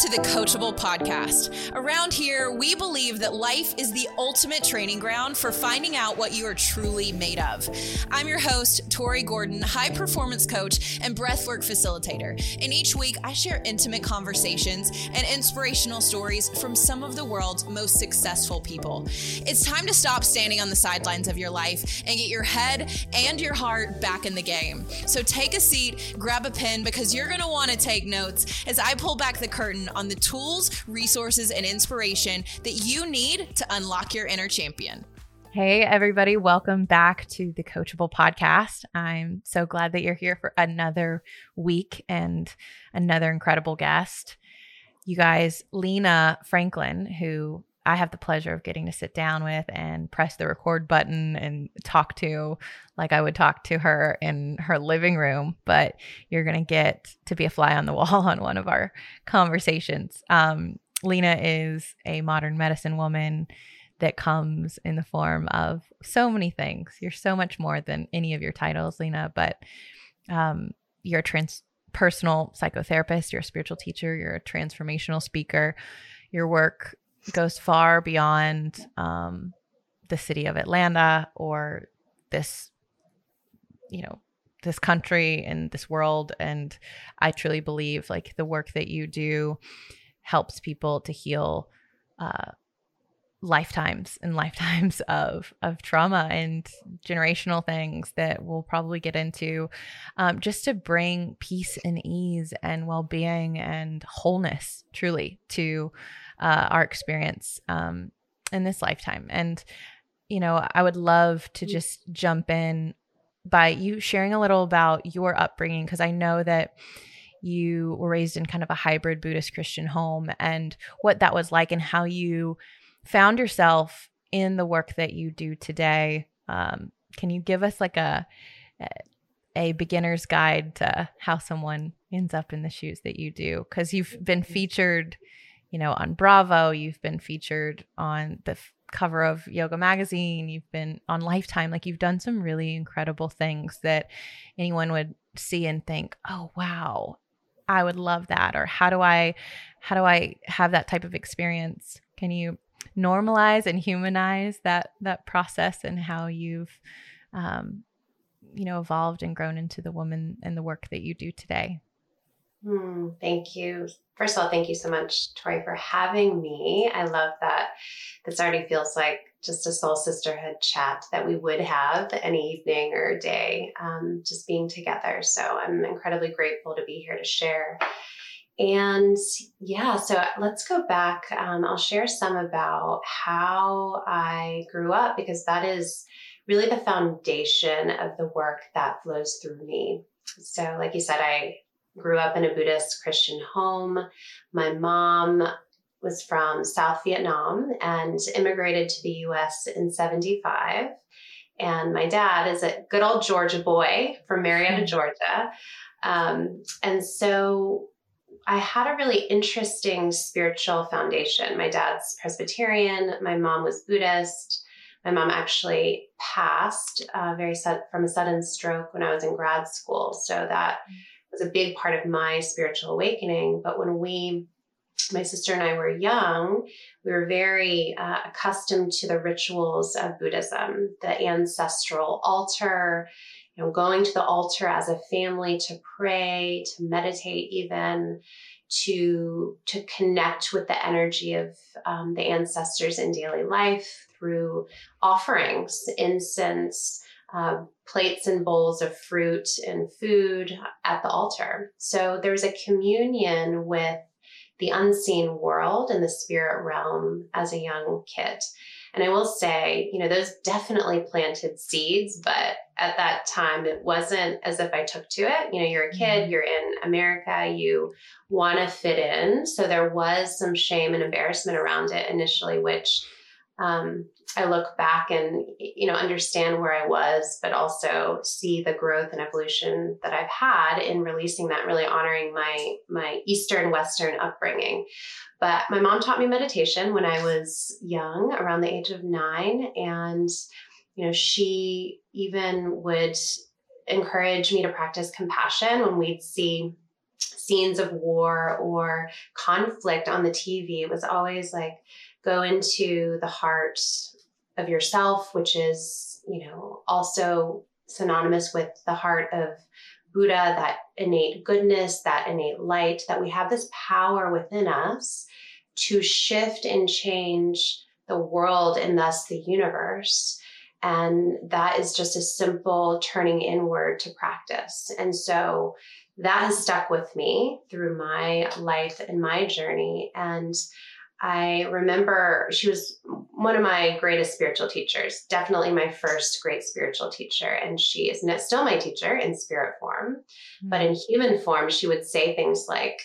To the Coachable Podcast. Around here, we believe that life is the ultimate training ground for finding out what you are truly made of. I'm your host, Tori Gordon, high performance coach and breathwork facilitator. And each week, I share intimate conversations and inspirational stories from some of the world's most successful people. It's time to stop standing on the sidelines of your life and get your head and your heart back in the game. So take a seat, grab a pen, because you're going to want to take notes as I pull back the curtain on the tools, resources, and inspiration that you need to unlock your inner champion. Hey, everybody, welcome back to the Coachable Podcast. I'm so glad that you're here for another week and another incredible guest. You guys, Lena Franklin, who I have the pleasure of getting to sit down with and press the record button and talk to like I would talk to her in her living room, but you're going to get to be a fly on the wall on one of our conversations. Um, Lena is a modern medicine woman that comes in the form of so many things. You're so much more than any of your titles, Lena, but um, you're a trans- personal psychotherapist, you're a spiritual teacher, you're a transformational speaker. Your work goes far beyond um, the city of Atlanta or this, you know, this country and this world. And I truly believe like the work that you do helps people to heal uh, lifetimes and lifetimes of of trauma and generational things that we'll probably get into um, just to bring peace and ease and well-being and wholeness truly to uh, our experience um, in this lifetime. And, you know, I would love to mm. just jump in by you sharing a little about your upbringing, because I know that you were raised in kind of a hybrid Buddhist Christian home and what that was like and how you found yourself in the work that you do today. Um, can you give us like a, a beginner's guide to how someone ends up in the shoes that you do? Because you've been featured you know, on Bravo. You've been featured on the f- cover of Yoga Magazine. You've been on Lifetime. Like you've done some really incredible things that anyone would see and think, "Oh, wow, I would love that." Or how do I, how do I have that type of experience? Can you normalize and humanize that that process and how you've, um, you know, evolved and grown into the woman and the work that you do today? Hmm, thank you. First of all, thank you so much, Tori, for having me. I love that this already feels like just a soul sisterhood chat that we would have any evening or day, um, just being together. So I'm incredibly grateful to be here to share. And yeah, so let's go back. Um, I'll share some about how I grew up because that is really the foundation of the work that flows through me. So, like you said, I grew up in a Buddhist Christian home. My mom was from South Vietnam and immigrated to the US in 75. And my dad is a good old Georgia boy from Marietta, Georgia. Um, and so I had a really interesting spiritual foundation. My dad's Presbyterian, my mom was Buddhist. My mom actually passed uh, very from a sudden stroke when I was in grad school. So that was a big part of my spiritual awakening. But when we my sister and I were young, we were very uh, accustomed to the rituals of Buddhism, the ancestral altar, you know, going to the altar as a family to pray, to meditate, even to to connect with the energy of um, the ancestors in daily life through offerings, incense, uh, plates and bowls of fruit and food at the altar. So there's a communion with the unseen world and the spirit realm as a young kid. And I will say, you know, those definitely planted seeds, but at that time it wasn't as if I took to it. You know, you're a kid, mm-hmm. you're in America, you want to fit in. So there was some shame and embarrassment around it initially, which um, I look back and you know understand where I was, but also see the growth and evolution that I've had in releasing that, really honoring my my Eastern Western upbringing. But my mom taught me meditation when I was young, around the age of nine, and you know she even would encourage me to practice compassion when we'd see scenes of war or conflict on the TV. It was always like go into the heart of yourself, which is, you know, also synonymous with the heart of Buddha, that innate goodness, that innate light, that we have this power within us to shift and change the world and thus the universe. And that is just a simple turning inward to practice. And so that has stuck with me through my life and my journey. And I remember she was one of my greatest spiritual teachers, definitely my first great spiritual teacher. And she is still my teacher in spirit form. Mm-hmm. But in human form, she would say things like,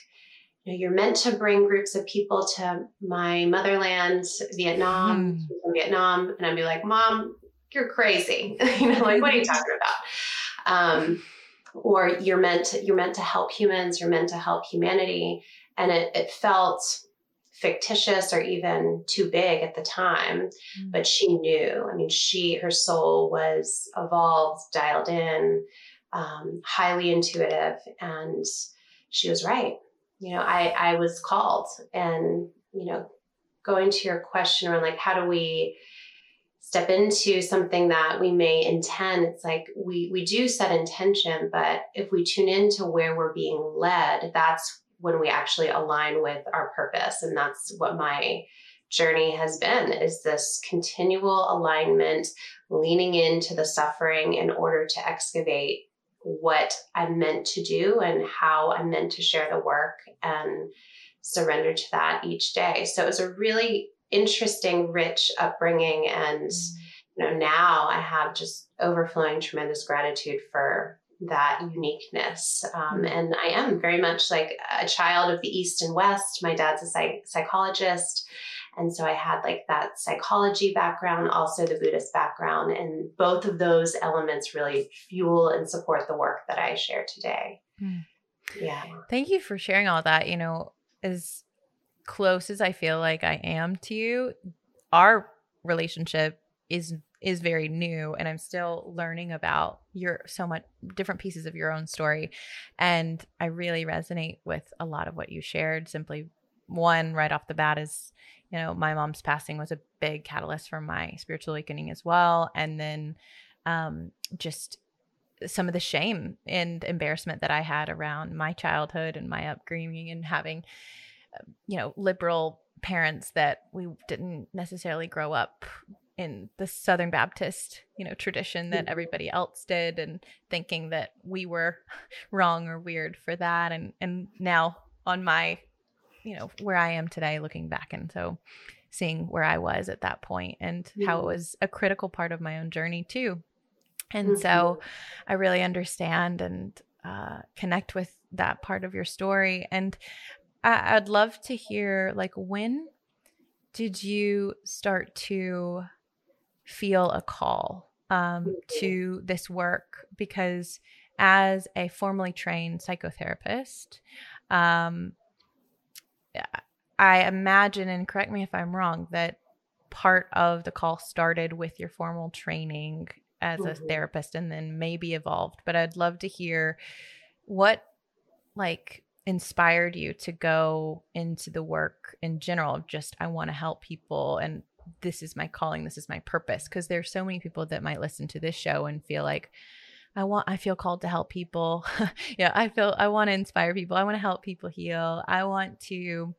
you know, you're meant to bring groups of people to my motherland, Vietnam, mm-hmm. Vietnam. And I'd be like, Mom, you're crazy. you know, like, what are you talking about? Um, or you're meant to, you're meant to help humans, you're meant to help humanity. And it, it felt fictitious or even too big at the time mm-hmm. but she knew. I mean she her soul was evolved dialed in um, highly intuitive and she was right. You know i i was called and you know going to your question around like how do we step into something that we may intend? It's like we we do set intention but if we tune into where we're being led that's when we actually align with our purpose. And that's what my journey has been is this continual alignment, leaning into the suffering in order to excavate what I'm meant to do and how I'm meant to share the work and surrender to that each day. So it was a really interesting, rich upbringing. And, mm-hmm. you know, now I have just overflowing tremendous gratitude for that uniqueness. Um, mm-hmm. and I am very much like a child of the East and West. My dad's a psych- psychologist. And so I had like that psychology background, also the Buddhist background. And both of those elements really fuel and support the work that I share today. Mm. Yeah. Thank you for sharing all that. You know, as close as I feel like I am to you, our relationship is is very new and I'm still learning about your so much different pieces of your own story. And I really resonate with a lot of what you shared. Simply one right off the bat is, you know, my mom's passing was a big catalyst for my spiritual awakening as well. And then um just some of the shame and embarrassment that I had around my childhood and my upbringing and having, um, you know, liberal parents that we didn't necessarily grow up in the Southern Baptist, you know, tradition that mm-hmm. everybody else did and thinking that we were wrong or weird for that and and now on my you know, where I am today looking back and so seeing where I was at that point and how it was a critical part of my own journey too. And mm-hmm. so I really understand and uh, connect with that part of your story. And I- I'd love to hear like when did you start to feel a call um, mm-hmm. to this work because as a formally trained psychotherapist, um, I imagine, and correct me if I'm wrong, that part of the call started with your formal training as mm-hmm. a therapist and then maybe evolved. But I'd love to hear what, like, inspired you to go into the work in general of just I want to help people and this is my calling, this is my purpose because there's so many people that might listen to this show and feel like I want I feel called to help people. yeah, I feel I want to inspire people. I want to help people heal. I want to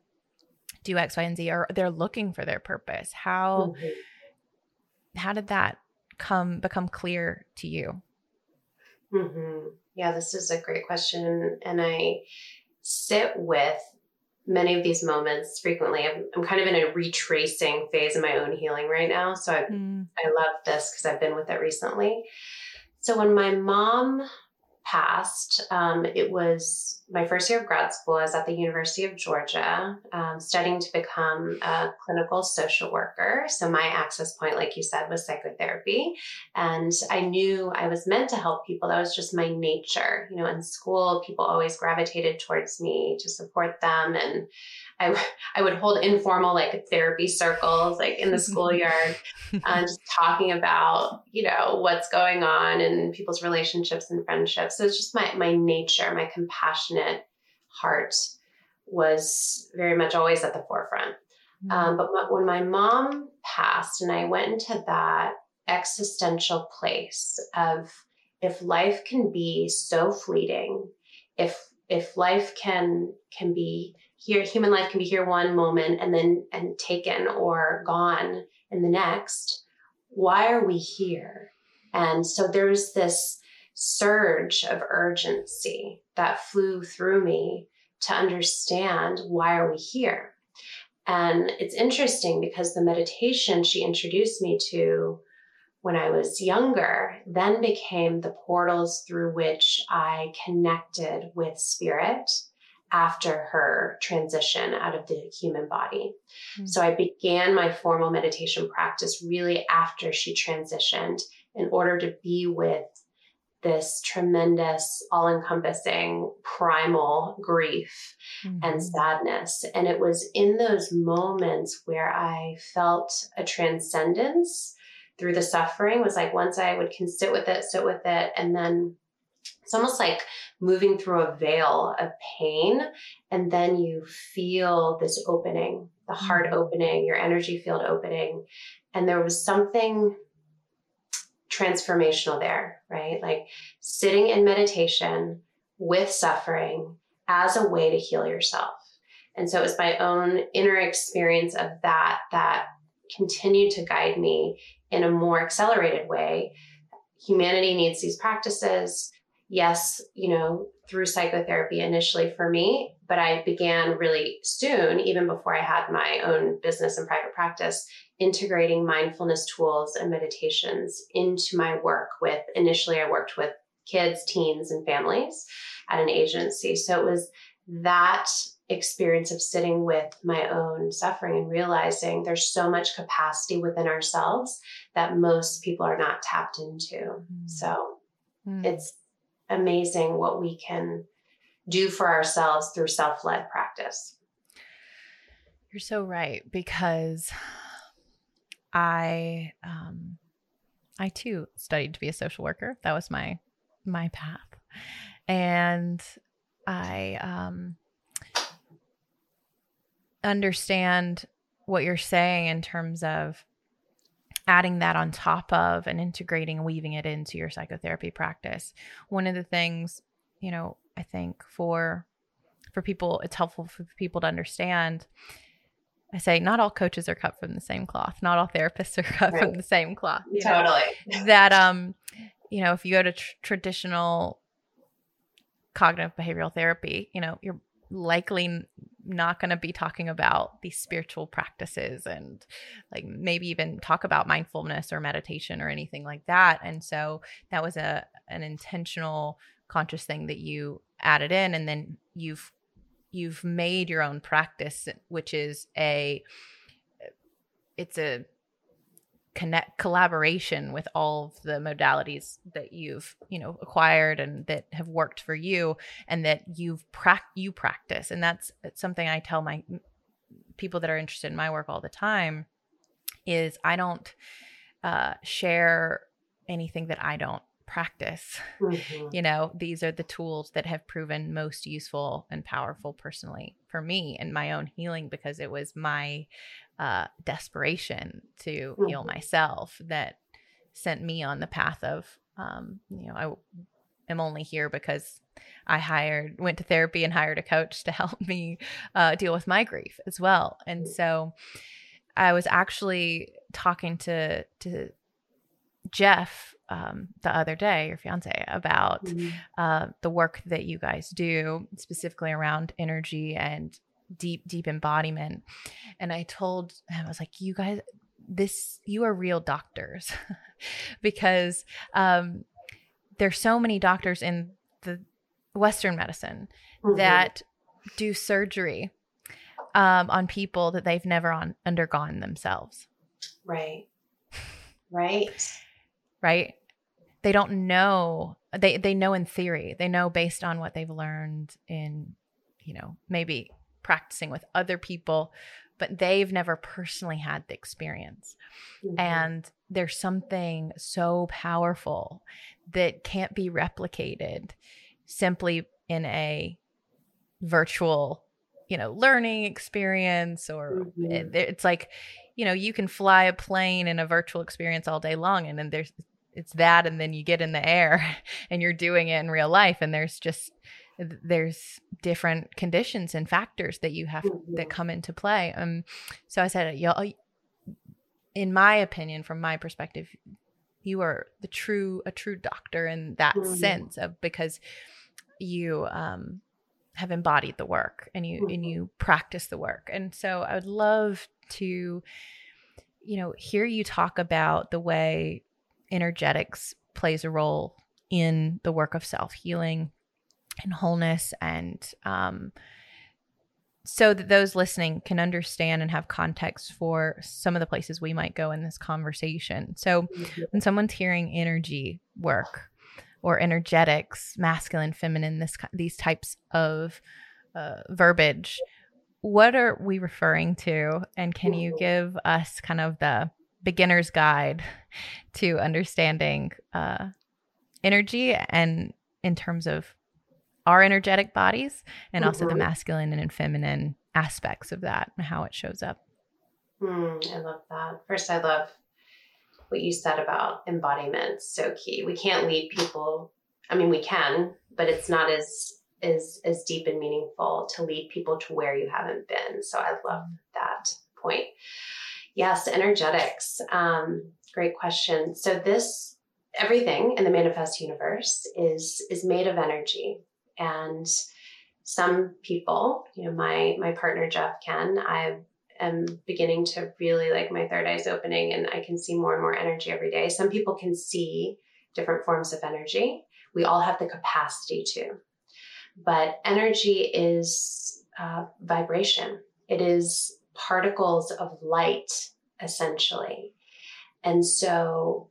do X, Y, and Z or they're looking for their purpose. How mm-hmm. how did that come become clear to you? Mm-hmm. Yeah, this is a great question. And I sit with many of these moments frequently. I'm, I'm kind of in a retracing phase of my own healing right now. So I, mm. I love this because I've been with it recently. So when my mom passed, um, it was my first year of grad school. I was at the University of Georgia um, studying to become a clinical social worker. So my access point, like you said, was psychotherapy. And I knew I was meant to help people. That was just my nature. You know, in school, people always gravitated towards me to support them. And I, I would hold informal like therapy circles like in the schoolyard, uh, just talking about, you know, what's going on and people's relationships and friendships. So it's just my, my nature, my compassionate heart was very much always at the forefront. Mm-hmm. Um, but my, when my mom passed and I went into that existential place of if life can be so fleeting, if if life can can be here human life can be here one moment and then and taken or gone in the next. Why are we here? And so there's this surge of urgency that flew through me to understand why are we here. And it's interesting because the meditation she introduced me to when I was younger then became the portals through which I connected with spirit after her transition out of the human body. Mm-hmm. So I began my formal meditation practice really after she transitioned in order to be with this tremendous, all encompassing, primal grief mm-hmm. and sadness. And it was in those moments where I felt a transcendence through the suffering, was like once I would can sit with it, sit with it, and then it's almost like moving through a veil of pain. And then you feel this opening, the heart mm-hmm. opening, your energy field opening. And there was something transformational there, right? Like sitting in meditation with suffering as a way to heal yourself. And so it was my own inner experience of that that continued to guide me in a more accelerated way. Humanity needs these practices yes, you know, through psychotherapy initially for me, but I began really soon, even before I had my own business and private practice, integrating mindfulness tools and meditations into my work with initially I worked with kids, teens, and families at an agency. So it was that experience of sitting with my own suffering and realizing there's so much capacity within ourselves that most people are not tapped into. Mm. So mm. it's amazing what we can do for ourselves through self led practice. You're so right because I um I too studied to be a social worker. That was my my path. And I um understand what you're saying in terms of adding that on top of and integrating and weaving it into your psychotherapy practice. One of the things, you know, I think for for people it's helpful for people to understand I say not all coaches are cut from the same cloth. Not all therapists are cut right. from the same cloth. Totally. Know? That um you know, if you go to tr- traditional cognitive behavioral therapy, you know, you're likely not going to be talking about these spiritual practices and like maybe even talk about mindfulness or meditation or anything like that. And so that was a an intentional conscious thing that you added in. And then you've you've made your own practice which is a it's a connect collaboration with all of the modalities that you've you know acquired and that have worked for you and that you've pra- you practice. And that's something i tell my people that are interested in my work all the time is i don't uh, share anything that i don't practice. Mm-hmm. You know, these are the tools that have proven most useful and powerful personally for me in my own healing because it was my uh, desperation to mm-hmm. heal myself that sent me on the path of, um, you know, I am only here because I hired, went to therapy and hired a coach to help me uh, deal with my grief as well. And so I was actually talking to, to Jeff um, the other day, your fiance, about mm-hmm. uh, the work that you guys do, specifically around energy and deep, deep embodiment. And I told him, I was like, you guys, this, you are real doctors because um, there's so many doctors in the Western medicine mm-hmm. that do surgery um, on people that they've never on, undergone themselves. Right. Right right? They don't know. They they know in theory. They know based on what they've learned in, you know, maybe practicing with other people, but they've never personally had the experience. Mm-hmm. And there's something so powerful that can't be replicated simply in a virtual you know learning experience or mm-hmm. it, it's like you know you can fly a plane in a virtual experience all day long and then there's it's that and then you get in the air and you're doing it in real life and there's just there's different conditions and factors that you have mm-hmm. that come into play um so i said y'all in my opinion from my perspective you are the true a true doctor in that mm-hmm. sense of because you um have embodied the work and you mm-hmm. and you practice the work and so i would love to you know hear you talk about the way energetics plays a role in the work of self healing and wholeness and um, so that those listening can understand and have context for some of the places we might go in this conversation. So, mm-hmm. when someone's hearing energy work or energetics, masculine, feminine, this these types of uh, verbiage, what are we referring to? And can you give us kind of the beginner's guide to understanding uh, energy and in terms of our energetic bodies and mm-hmm. also the masculine and feminine aspects of that and how it shows up. Mm, I love that. First, I love what you said about embodiment. So key. We can't lead people. I mean, we can, but it's not as as is deep and meaningful to lead people to where you haven't been. So I love that point. Yes, energetics. Um, great question. So this everything in the manifest universe is is made of energy, and some people, you know, my my partner Jeff Ken, I am beginning to really like my third eye's opening, and I can see more and more energy every day. Some people can see different forms of energy. We all have the capacity to, but energy is uh, vibration. It is particles of light, essentially. And so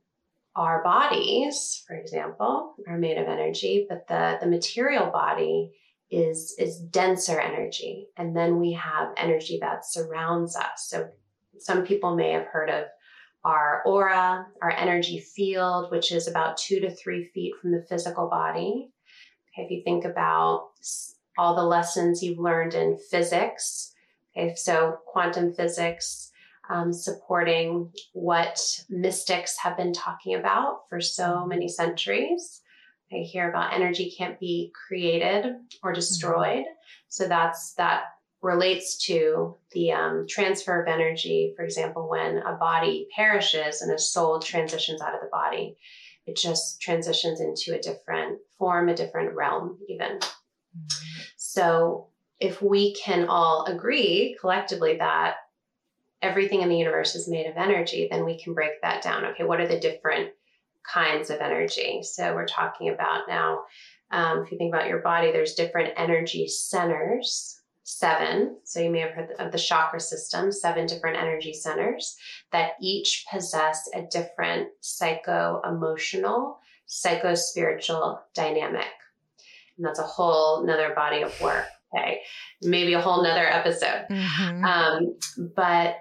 our bodies, for example, are made of energy, but the, the material body is, is denser energy. And then we have energy that surrounds us. So some people may have heard of our aura, our energy field, which is about two to three feet from the physical body. If you think about all the lessons you've learned in physics, Okay, so quantum physics um, supporting what mystics have been talking about for so mm-hmm. many centuries. I hear about energy can't be created or mm-hmm. destroyed. Mm-hmm. So that's that relates to the um, transfer of energy. For example, when a body perishes and a soul transitions out of the body, it just transitions into a different form, a different realm, even. So if we can all agree collectively that everything in the universe is made of energy, then we can break that down. Okay, what are the different kinds of energy? So we're talking about now, um, if you think about your body, there's different energy centers, seven. So you may have heard of the chakra system, seven different energy centers that each possess a different psycho emotional, psycho spiritual dynamic. And that's a whole another body of work okay maybe a whole nother episode mm-hmm. um, but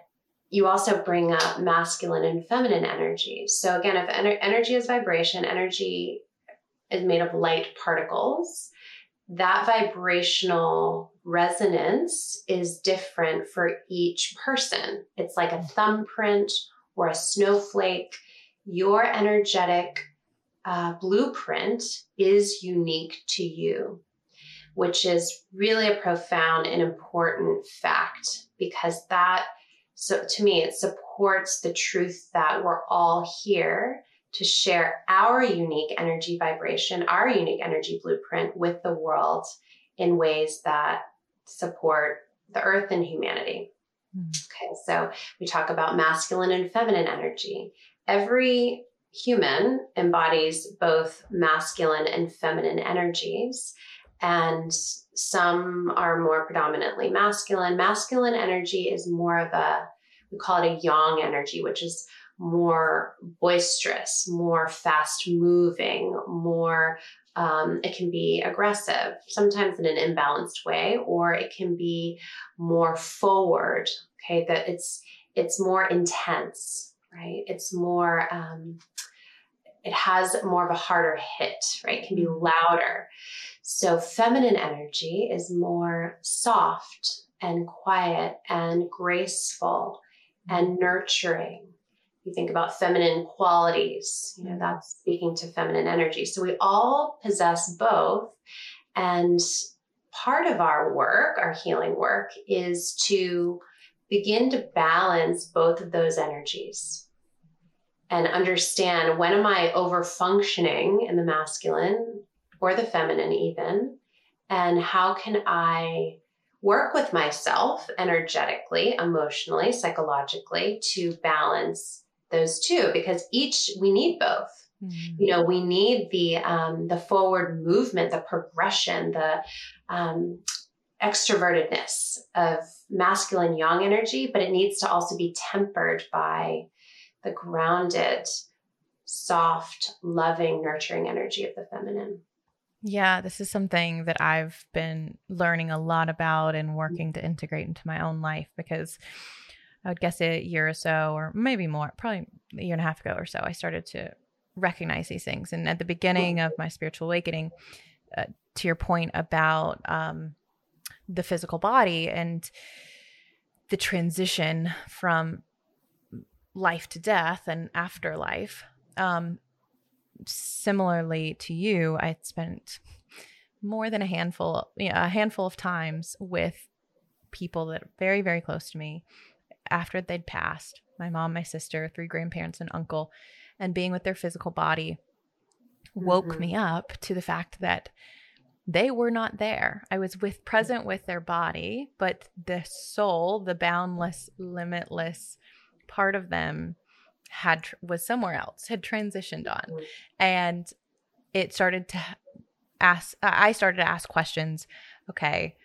you also bring up masculine and feminine energies so again if ener- energy is vibration energy is made of light particles. That vibrational resonance is different for each person. It's like a thumbprint or a snowflake. Your energetic uh, blueprint is unique to you, which is really a profound and important fact because that, so to me, it supports the truth that we're all here to share our unique energy vibration, our unique energy blueprint with the world in ways that support the earth and humanity. Mm. Okay, so we talk about masculine and feminine energy. Every human embodies both masculine and feminine energies, and some are more predominantly masculine. Masculine energy is more of a, we call it a yang energy, which is more boisterous, more fast moving, more, um, it can be aggressive, sometimes in an imbalanced way, or it can be more forward. Okay, that it's it's more intense, right? It's more um, it has more of a harder hit, right? It can be mm-hmm. louder. So feminine energy is more soft and quiet and graceful and mm-hmm. nurturing you think about feminine qualities, you know, that's speaking to feminine energy. So we all possess both. And part of our work, our healing work, is to begin to balance both of those energies and understand when am I over functioning in the masculine or the feminine, even, and how can I work with myself energetically, emotionally, psychologically to balance those two because each we need both mm-hmm. you know we need the um, the forward movement the progression the um, extrovertedness of masculine yang energy but it needs to also be tempered by the grounded soft loving nurturing energy of the feminine yeah, this is something that I've been learning a lot about and working to integrate into my own life because I would guess a year or so, or maybe more, probably a year and a half ago or so, I started to recognize these things. And at the beginning of my spiritual awakening, uh, to your point about um, the physical body and the transition from life to death and afterlife, um, similarly to you, I spent more than a handful, you know, a handful of times with people that are very, very close to me after they'd passed my mom, my sister, three grandparents, and uncle, and being with their physical body woke mm-hmm. me up to the fact that they were not there. I was with present with their body, but the soul, the boundless, limitless part of them had was somewhere else, had transitioned on. Mm-hmm. And it started to ask I started to ask questions, okay,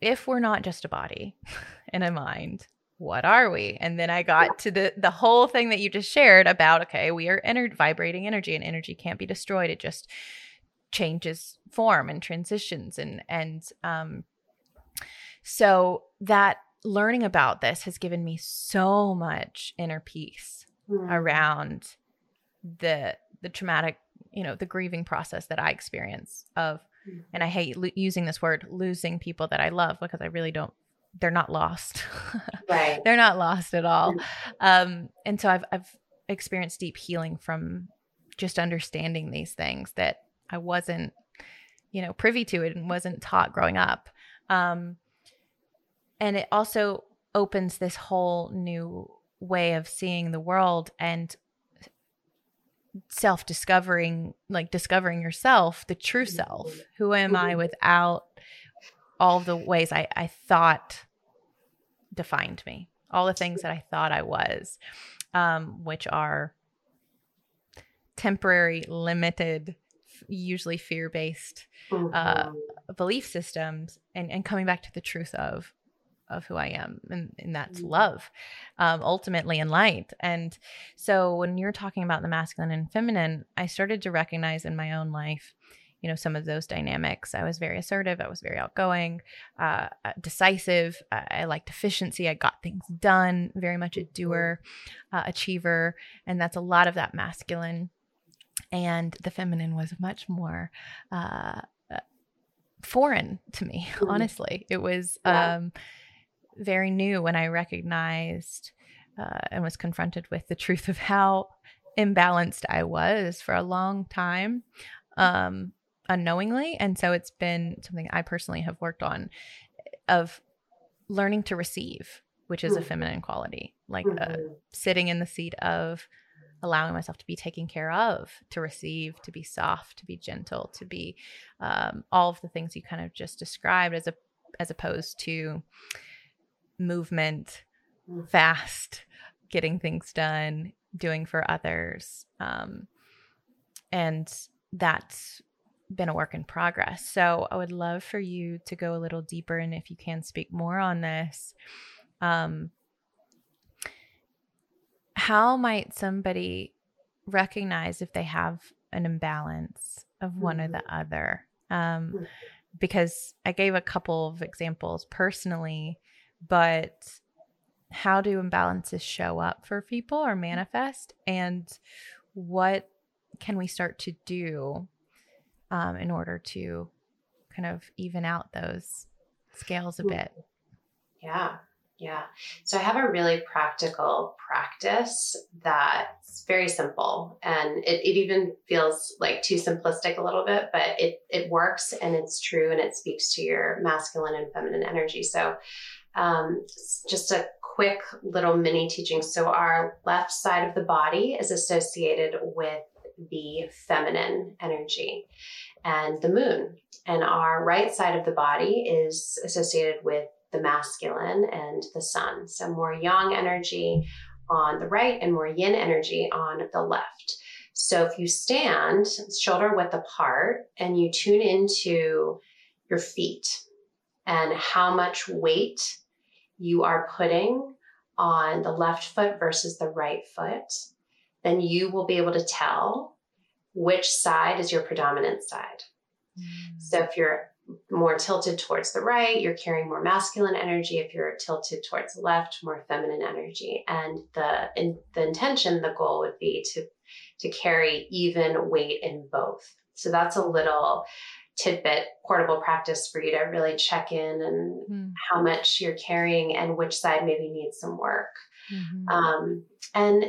if we're not just a body and a mind, what are we? And then I got to the the whole thing that you just shared about okay, we are ener- vibrating energy and energy can't be destroyed. It just changes form and transitions and and um so that learning about this has given me so much inner peace mm. around the the traumatic, you know, the grieving process that I experience of mm. and I hate lo- using this word losing people that I love because I really don't they're not lost. Right. they're not lost at all. Um, and so I've I've experienced deep healing from just understanding these things that I wasn't, you know, privy to it and wasn't taught growing up. Um, and it also opens this whole new way of seeing the world and self discovering like discovering yourself the true self who am i mm-hmm. without all the ways I, I thought defined me, all the things that I thought I was, um, which are temporary, limited, usually fear based uh, mm-hmm. belief systems, and, and coming back to the truth of of who I am, and, and that's mm-hmm. love, um, ultimately in light. And so, when you're talking about the masculine and feminine, I started to recognize in my own life you know some of those dynamics. I was very assertive i was very outgoing uh, uh decisive uh, i liked efficiency i got things done very much a doer uh, achiever and that's a lot of that masculine and the feminine was much more uh, uh foreign to me mm-hmm. honestly. It was um, very new when i recognized uh, and was confronted with the truth of how imbalanced i was for a long time. Um, unknowingly and so it's been something i personally have worked on of learning to receive which is mm-hmm. a feminine quality like uh, mm-hmm. sitting in the seat of allowing myself to be taken care of, to receive, to be soft, to be gentle, to be um, all of the things you kind of just described as a as opposed to movement, mm. fast, getting things done, doing for others, um, and that's been a work in progress. So I would love for you to go a little deeper, and if you can speak more on this. Um, how might somebody recognize if they have an imbalance of one mm-hmm. or the mm-hmm. other? Um, mm-hmm. because I gave a couple of examples personally, but how do imbalances show up for people or manifest? And what can we start to do um, in order to kind of even out those scales a bit? Yeah. Yeah. So I have a really practical practice that's very simple and it, it even feels like too simplistic a little bit, but it, it works and it's true and it speaks to your masculine and feminine energy. So um, just a quick little mini teaching. So our left side of the body is associated with the feminine energy and the moon. And our right side of the body is associated with the masculine and the sun. So more yang energy on the right and more yin energy on the left. So if you stand shoulder width apart and you tune into your feet and how much weight you are putting on the left foot versus the right foot, then you will be able to tell which side is your predominant side. Mm. So if you're more tilted towards the right, you're carrying more masculine energy. If you're tilted towards the left, more feminine energy. And the in, the intention, the goal would be to to carry even weight in both. So that's a little tidbit portable practice for you to really check in and mm. how much you're carrying and which side maybe needs some work. Mm-hmm. Um, and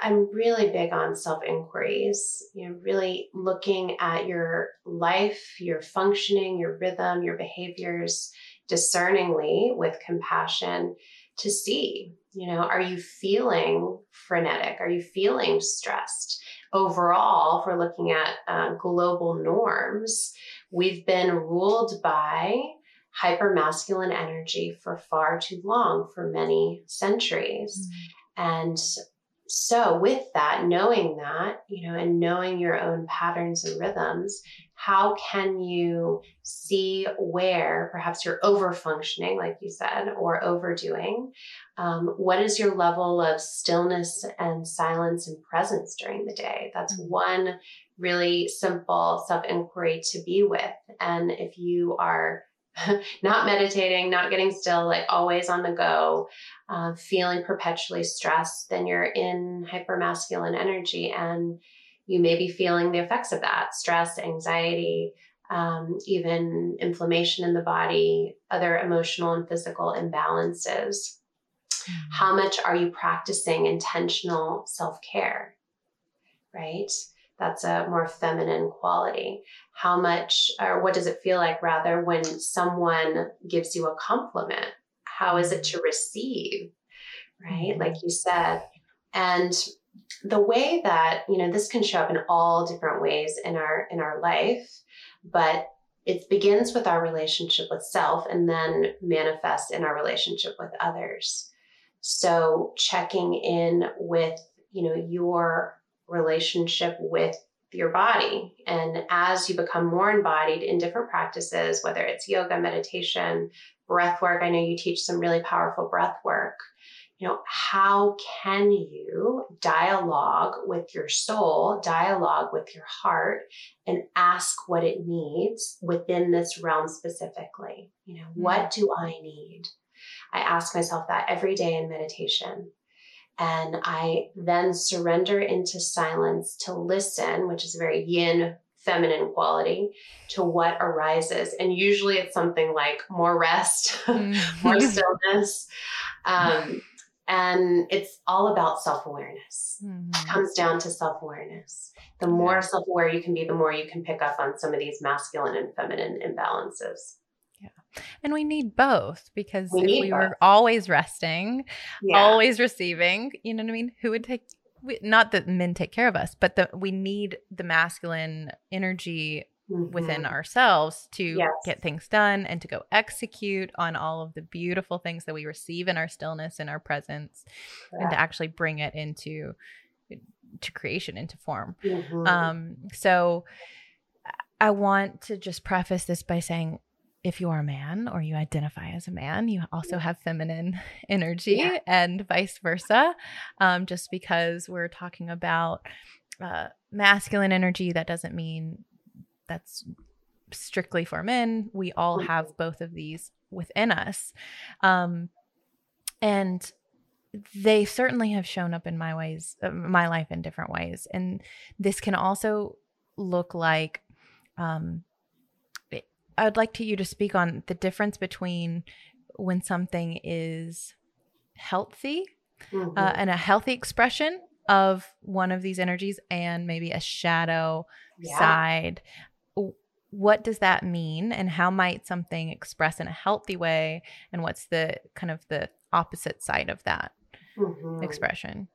I'm really big on self inquiries, you know, really looking at your life, your functioning, your rhythm, your behaviors discerningly with compassion to see, you know, are you feeling frenetic? Are you feeling stressed? Overall, if we're looking at uh, global norms, we've been ruled by hypermasculine energy for far too long, for many centuries. Mm-hmm. And so with that knowing that you know and knowing your own patterns and rhythms how can you see where perhaps you're over functioning like you said or overdoing? Um, what is your level of stillness and silence and presence during the day? That's mm-hmm. one really simple self inquiry to be with. And if you are not meditating, not getting still, like always on the go, uh, feeling perpetually stressed, then you're in hypermasculine energy and you may be feeling the effects of that stress, anxiety, um, even inflammation in the body, other emotional and physical imbalances. Mm-hmm. How much are you practicing intentional self care? Right? That's a more feminine quality. How much, or what does it feel like rather, when someone gives you a compliment? How is it to receive? Right? Mm-hmm. Like you said. And the way that, you know, this can show up in all different ways in our in our life, but it begins with our relationship with self and then manifests in our relationship with others. So checking in with, you know, your relationship with your body. And as you become more embodied in different practices, whether it's yoga, meditation, breath work, I know you teach some really powerful breath work. You know, how can you dialogue with your soul, dialogue with your heart, and ask what it needs within this realm specifically? You know, what mm. do I need? I ask myself that every day in meditation. And I then surrender into silence to listen, which is a very yin feminine quality to what arises. And usually it's something like more rest, mm-hmm. more stillness. Um, and it's all about self awareness. Mm-hmm. It comes down to self awareness. The more self aware you can be, the more you can pick up on some of these masculine and feminine imbalances. Yeah. And we need both because we if we both. were always resting, yeah. always receiving, you know what I mean? Who would take we, not that men take care of us, but that we need the masculine energy mm-hmm. within ourselves to yes. get things done and to go execute on all of the beautiful things that we receive in our stillness and our presence Correct. and to actually bring it into to creation into form. Mm-hmm. Um, so I want to just preface this by saying if you are a man or you identify as a man, you also have feminine energy yeah. and vice versa. Um, just because we're talking about uh, masculine energy, that doesn't mean that's strictly for men. We all have both of these within us. Um, and they certainly have shown up in my ways, uh, my life in different ways. And this can also look like um, I'd like to you to speak on the difference between when something is healthy uh, mm-hmm. uh, and a healthy expression of one of these energies and maybe a shadow yeah. side what does that mean and how might something express in a healthy way and what's the kind of the opposite side of that mm-hmm. expression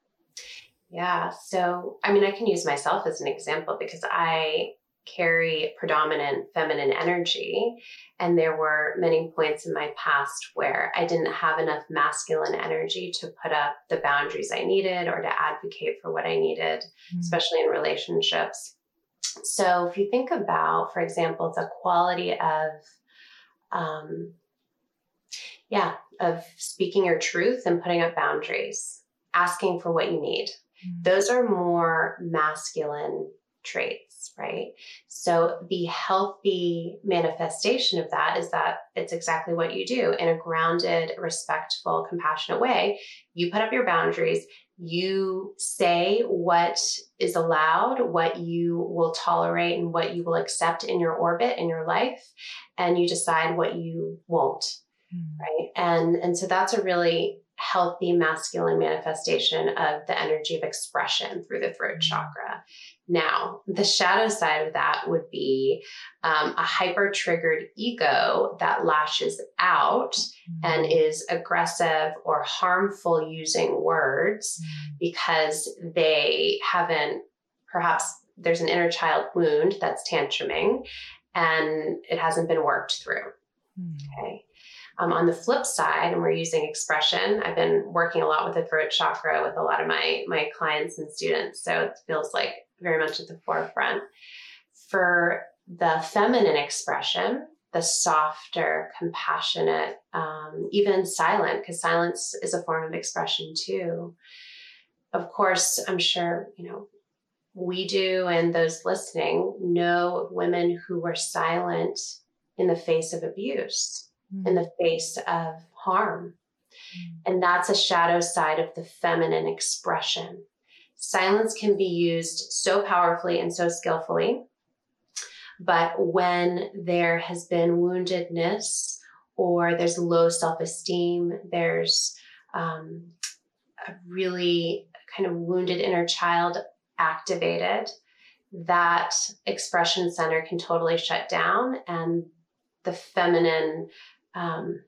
yeah so i mean i can use myself as an example because i carry predominant feminine energy. And there were many points in my past where I didn't have enough masculine energy to put up the boundaries I needed or to advocate for what I needed, mm-hmm. especially in relationships. So if you think about, for example, the quality of, um, yeah, of speaking your truth and putting up boundaries, asking for what you need. Mm-hmm. Those are more masculine traits, right? So the healthy manifestation of that is that it's exactly what you do in a grounded, respectful, compassionate way. You put up your boundaries, you say what is allowed, what you will tolerate, and what you will accept in your orbit in your life, and you decide what you won't. Mm. Right. And and so that's a really healthy masculine manifestation of the energy of expression through the throat chakra. Now, the shadow side of that would be um, a hyper triggered ego that lashes out mm-hmm. and is aggressive or harmful using words mm-hmm. because they haven't, perhaps there's an inner child wound that's tantruming and it hasn't been worked through. Mm-hmm. Okay. Um, on the flip side, and we're using expression, I've been working a lot with the throat chakra with a lot of my my clients and students, so it feels like very much at the forefront. For the feminine expression, the softer, compassionate, um, even silent, because silence is a form of expression too. Of course, I'm sure you know we do, and those listening know women who were silent in the face of abuse mm. in the face of harm. Mm. And that's a shadow side of the feminine expression. Silence can be used so powerfully and so skillfully. But when there has been woundedness or there's low self esteem, there's um, a really kind of wounded inner child activated, that expression center can totally shut down and the feminine um,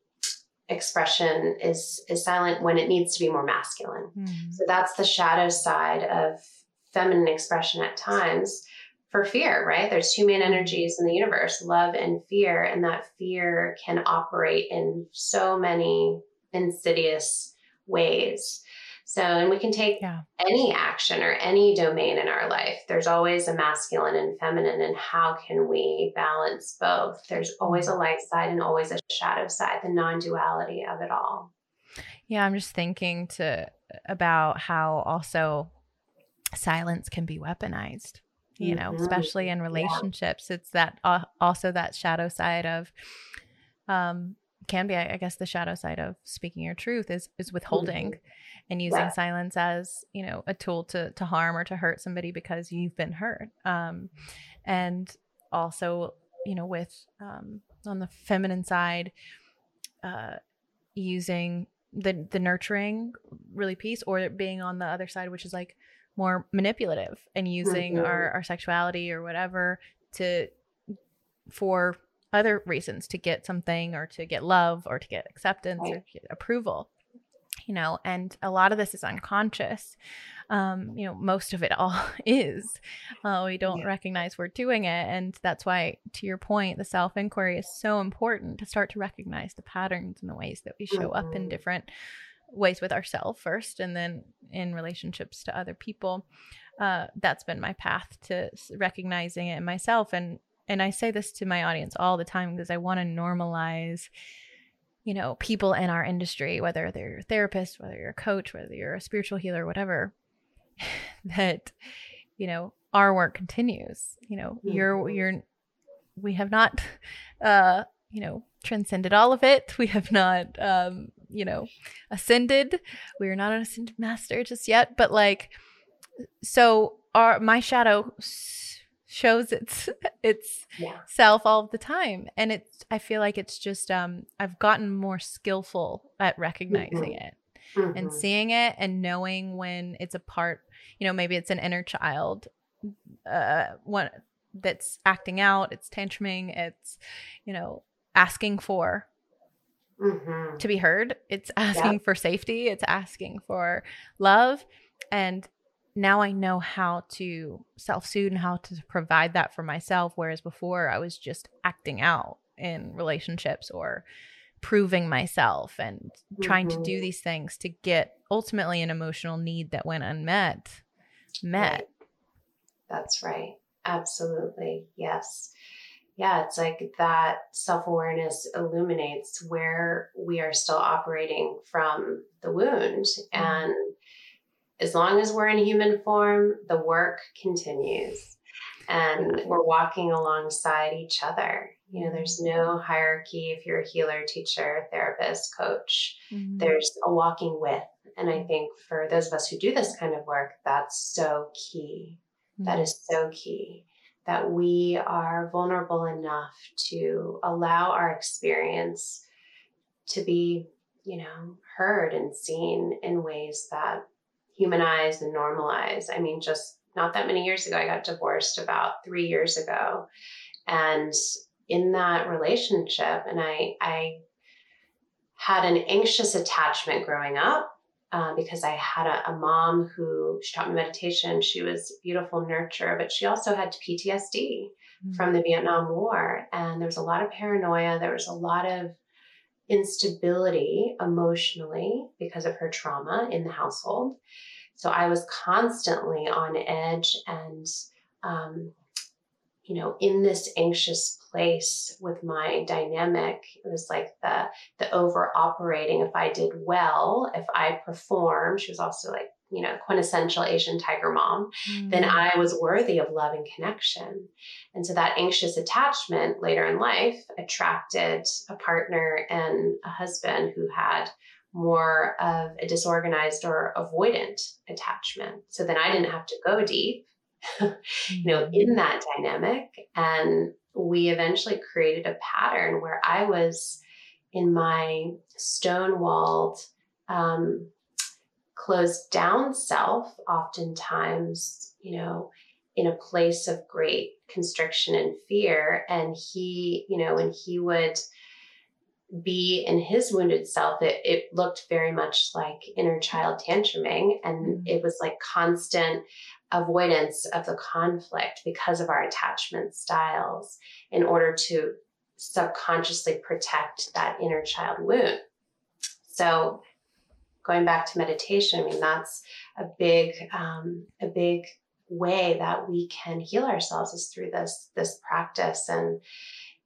expression is is silent when it needs to be more masculine. Mm-hmm. So that's the shadow side of feminine expression at times for fear, right? There's two main hmm. energies in the universe, love and fear, and that fear can operate in so many insidious ways. So, and we can take yeah. any action or any domain in our life. There's always a masculine and feminine, and how can we balance both? There's always a light side and always a shadow side, the non duality of it all. Yeah, I'm just thinking to about how also silence can be weaponized you know mm-hmm. especially in relationships yeah. it's that uh, also that shadow side of um can be, I guess, the shadow side of speaking your truth is is withholding mm-hmm. and using yeah. silence as you know a tool to to harm or to hurt somebody because you've been hurt. Um, and also, you know, with um, on the feminine side, uh, using the the nurturing really piece, or being on the other side, which is like more manipulative and using mm-hmm. our our sexuality or whatever to for other reasons to get something or to get love or to get acceptance right. or get approval you know and a lot of this is unconscious um you know most of it all is uh, we don't yeah. recognize we're doing it and that's why to your point the self inquiry is so important to start to recognize the patterns and the ways that we show mm-hmm. up in mm-hmm. different ways with ourselves first and then in relationships to other people uh, that's been my path to recognizing it in myself and and I say this to my audience all the time because I want to normalize you know people in our industry whether they're a therapist whether you're a coach whether you're a spiritual healer whatever that you know our work continues you know mm-hmm. you're you're we have not uh you know transcended all of it we have not um you know ascended we are not an ascended master just yet but like so our my shadow shows its its yeah. self all the time and it's i feel like it's just um i've gotten more skillful at recognizing mm-hmm. it mm-hmm. and seeing it and knowing when it's a part you know maybe it's an inner child uh one that's acting out it's tantruming it's you know asking for mm-hmm. to be heard it's asking for safety it's asking for love and now I know how to self soothe and how to provide that for myself. Whereas before I was just acting out in relationships or proving myself and mm-hmm. trying to do mm-hmm. these things to get ultimately an emotional need that went unmet met. Right. That's right. Absolutely. Yes. Yeah, it's like that self awareness illuminates where we are still operating from the wound. Mm-hmm. And as long as we're in human form, the work continues and we're walking alongside each other. You know, there's no hierarchy if you're a healer, teacher, therapist, coach. Mm-hmm. There's a walking with. And I think for those of us who do this kind of work, that's so key. Mm-hmm. That is so key that we are vulnerable enough to allow our experience to be, you know, heard and seen in ways that humanize and normalize. I mean, just not that many years ago, I got divorced about three years ago. And in that relationship, and I, I had an anxious attachment growing up uh, because I had a, a, mom who she taught me meditation. She was beautiful nurture, but she also had PTSD mm-hmm. from the Vietnam War. And there was a lot of paranoia. There was a lot of instability emotionally because of her trauma in the household. So I was constantly on edge and, um, you know, in this anxious place with my dynamic. It was like the the over operating. If I did well, if I performed, she was also like you know, quintessential Asian tiger mom, mm. then I was worthy of love and connection. And so that anxious attachment later in life attracted a partner and a husband who had more of a disorganized or avoidant attachment. So then I didn't have to go deep, you know, in mm. that dynamic. And we eventually created a pattern where I was in my stone walled, um, closed down self, oftentimes, you know, in a place of great constriction and fear. And he, you know, when he would be in his wounded self, it, it looked very much like inner child tantruming. And mm-hmm. it was like constant avoidance of the conflict because of our attachment styles in order to subconsciously protect that inner child wound. So going back to meditation, I mean, that's a big, um, a big way that we can heal ourselves is through this, this practice. And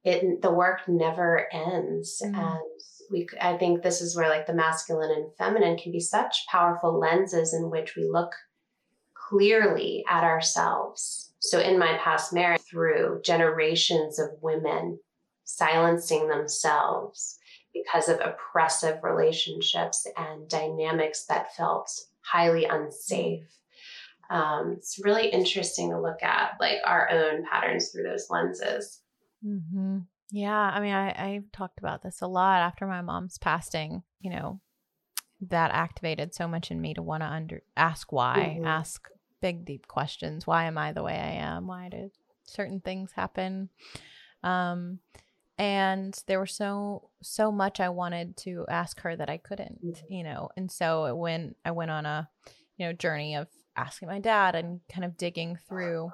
it, the work never ends. Mm-hmm. And we, I think this is where like the masculine and feminine can be such powerful lenses in which we look clearly at ourselves. So in my past marriage, through generations of women silencing themselves because of oppressive relationships and dynamics that felt highly unsafe. Um, it's really interesting to look at like our own patterns through those lenses. Mm-hmm. Yeah, I mean, I I talked about this a lot after my mom's passing. You know, that activated so much in me to want to under ask why, mm-hmm. ask big deep questions. Why am I the way I am? Why did certain things happen? Um, and there was so so much I wanted to ask her that I couldn't, mm-hmm. you know. And so when I went on a you know journey of asking my dad and kind of digging through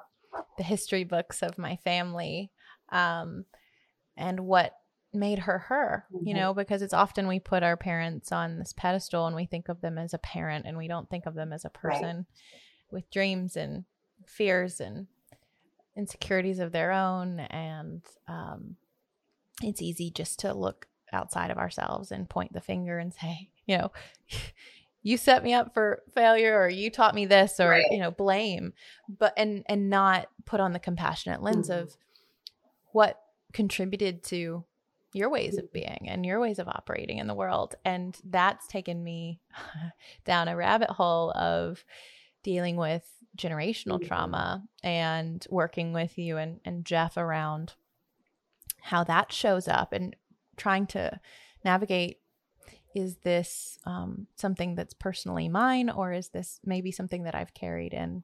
the history books of my family um, and what made her her mm-hmm. you know because it's often we put our parents on this pedestal and we think of them as a parent and we don't think of them as a person right. with dreams and fears and insecurities of their own and um, it's easy just to look outside of ourselves and point the finger and say you know you set me up for failure or you taught me this or right. you know blame but and and not put on the compassionate lens mm-hmm. of what contributed to your ways of being and your ways of operating in the world. And that's taken me down a rabbit hole of dealing with generational mm-hmm. trauma and working with you and, and Jeff around how that shows up and trying to navigate is this um, something that's personally mine or is this maybe something that I've carried and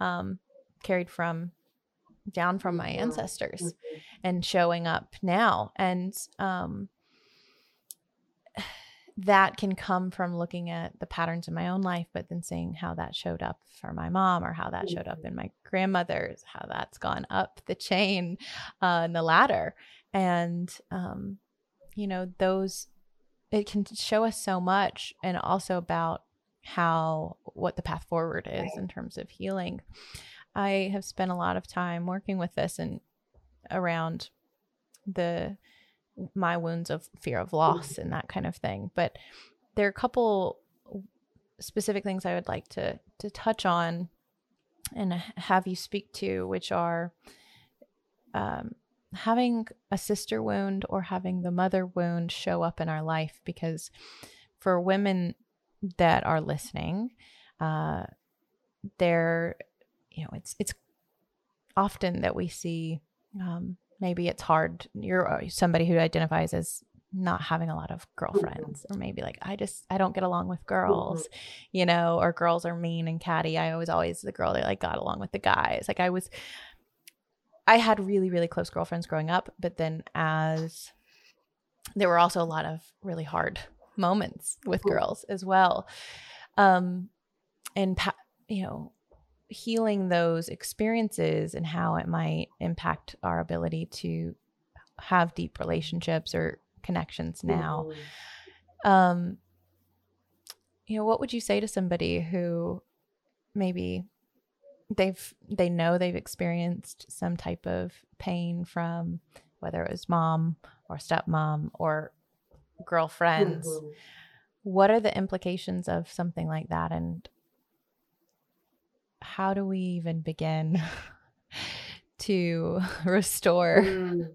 um, carried from down from my mm-hmm. ancestors mm-hmm. and showing up now and um that can come from looking at the patterns in my own life but then seeing how that showed up for my mom or how that showed up in my grandmother's how that's gone up the chain uh and the ladder. And um you know those it can show us so much and also about how what the path forward is in terms of healing. I have spent a lot of time working with this and around the my wounds of fear of loss and that kind of thing. But there are a couple specific things I would like to to touch on and have you speak to, which are um, having a sister wound or having the mother wound show up in our life. Because for women that are listening, uh, there you know, it's it's often that we see um, maybe it's hard. You're uh, somebody who identifies as not having a lot of girlfriends or maybe like i just i don't get along with girls you know or girls are mean and catty. I was always the girl that like got along with the guys. Like i was i had really really close girlfriends growing up but then as there were also a lot of really hard moments with girls as well. Um and you know healing those experiences and how it might impact our ability to have deep relationships or connections now. Mm-hmm. Um, you know, what would you say to somebody who maybe they've they know they've experienced some type of pain from whether it was mom or stepmom or girlfriends? Mm-hmm. What are the implications of something like that and how do we even begin to restore mm.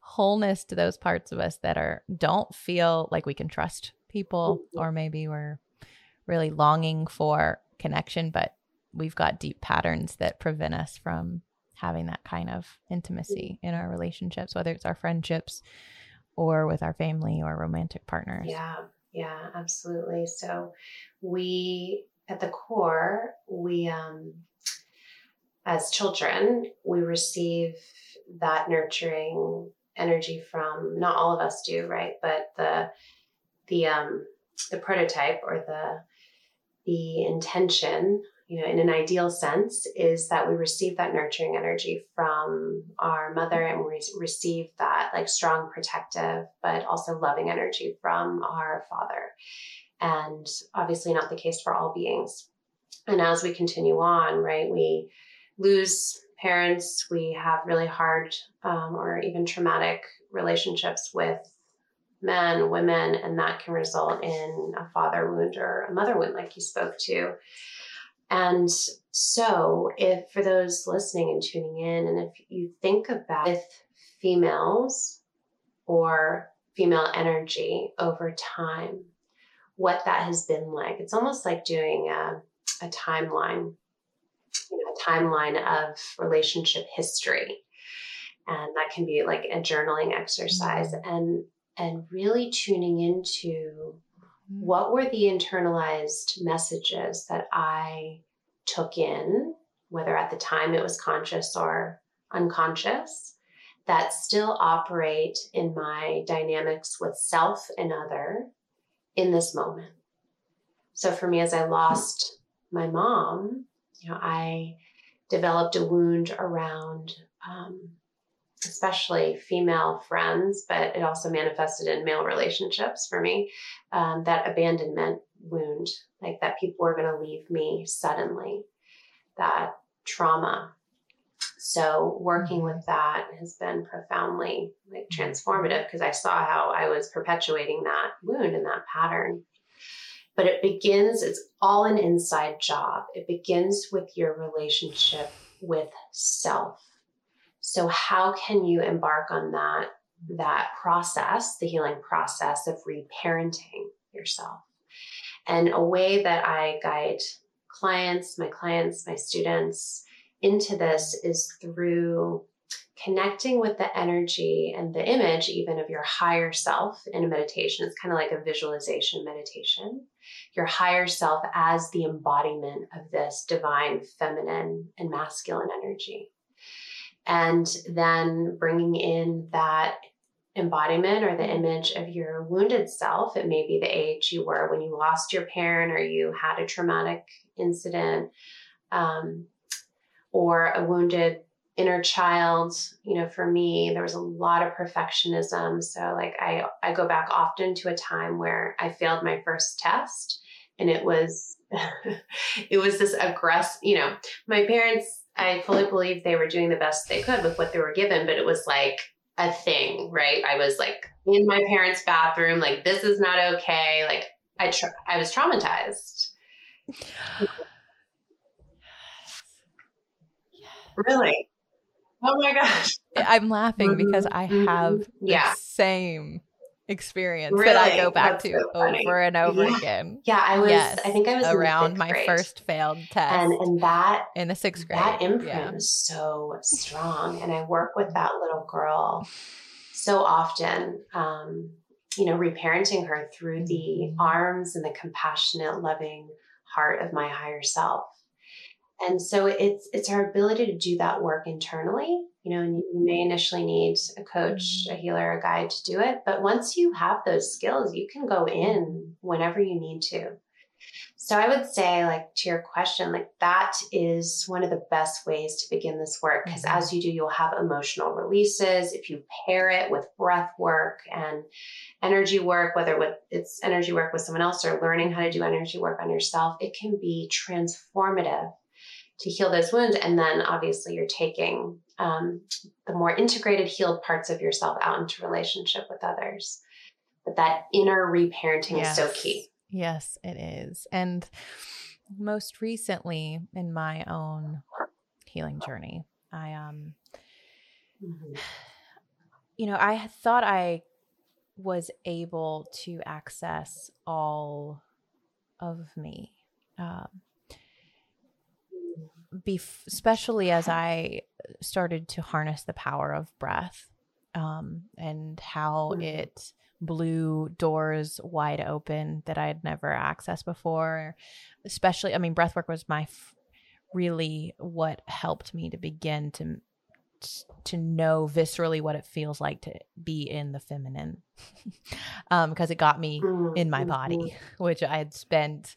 wholeness to those parts of us that are don't feel like we can trust people mm-hmm. or maybe we're really longing for connection but we've got deep patterns that prevent us from having that kind of intimacy in our relationships whether it's our friendships or with our family or romantic partners yeah yeah absolutely so we at the core, we, um, as children, we receive that nurturing energy from not all of us do, right? But the the um, the prototype or the the intention, you know, in an ideal sense, is that we receive that nurturing energy from our mother, and we receive that like strong, protective, but also loving energy from our father and obviously not the case for all beings. And as we continue on, right, we lose parents, we have really hard um, or even traumatic relationships with men, women, and that can result in a father wound or a mother wound, like you spoke to. And so, if for those listening and tuning in, and if you think about with females or female energy over time, what that has been like. It's almost like doing a, a timeline, you know, a timeline of relationship history. And that can be like a journaling exercise mm-hmm. and and really tuning into mm-hmm. what were the internalized messages that I took in, whether at the time it was conscious or unconscious, that still operate in my dynamics with self and other in this moment. So for me, as I lost my mom, you know, I developed a wound around um, especially female friends, but it also manifested in male relationships for me. Um, that abandonment wound, like that people were going to leave me suddenly, that trauma so working with that has been profoundly like transformative because I saw how I was perpetuating that wound and that pattern. But it begins, it's all an inside job. It begins with your relationship with self. So how can you embark on that that process, the healing process of reparenting yourself? And a way that I guide clients, my clients, my students, into this is through connecting with the energy and the image even of your higher self in a meditation. It's kind of like a visualization meditation. Your higher self as the embodiment of this divine feminine and masculine energy. And then bringing in that embodiment or the image of your wounded self. It may be the age you were when you lost your parent or you had a traumatic incident. Um, or a wounded inner child you know for me there was a lot of perfectionism. So like i i go back often to a time where i failed my first test and it was it was this aggressive you know my parents i fully believe they were doing the best they could with what they were given but it was like a thing right? I was like in my parents bathroom like this is not okay like i tra- i was traumatized Really? Oh my gosh. I'm laughing because I mm-hmm. have yeah. the same experience really? that I go back That's to so over and over yeah. again. Yeah, I was yes, I think I was around my grade. first failed test. And and that in the sixth grade. That imprint yeah. is so strong. And I work with that little girl so often. Um, you know, reparenting her through the mm-hmm. arms and the compassionate, loving heart of my higher self. And so it's it's our ability to do that work internally. You know, and you may initially need a coach, a mm-hmm. healer, a guide to do it. But once you have those skills, you can go in whenever you need to. So I would say, like to your question, like that is one of the best ways to begin this work because mm-hmm. as you do, you'll have emotional releases. If you pair it with breath work and energy work, whether with it's energy work with someone else or learning how to do energy work on yourself, it can be transformative to heal those wounds. And then obviously you're taking um, the more integrated, healed parts of yourself out into relationship with others. But that inner reparenting yes. is so key. Yes, it is. And most recently in my own healing journey, I um mm-hmm. you know, I thought I was able to access all of me. Um, bef- especially as I started to harness the power of breath um, and how mm-hmm. it blew doors wide open that I had never accessed before. Especially, I mean, breathwork was my f- really what helped me to begin to to know viscerally what it feels like to be in the feminine um because it got me in my body mm-hmm. which i had spent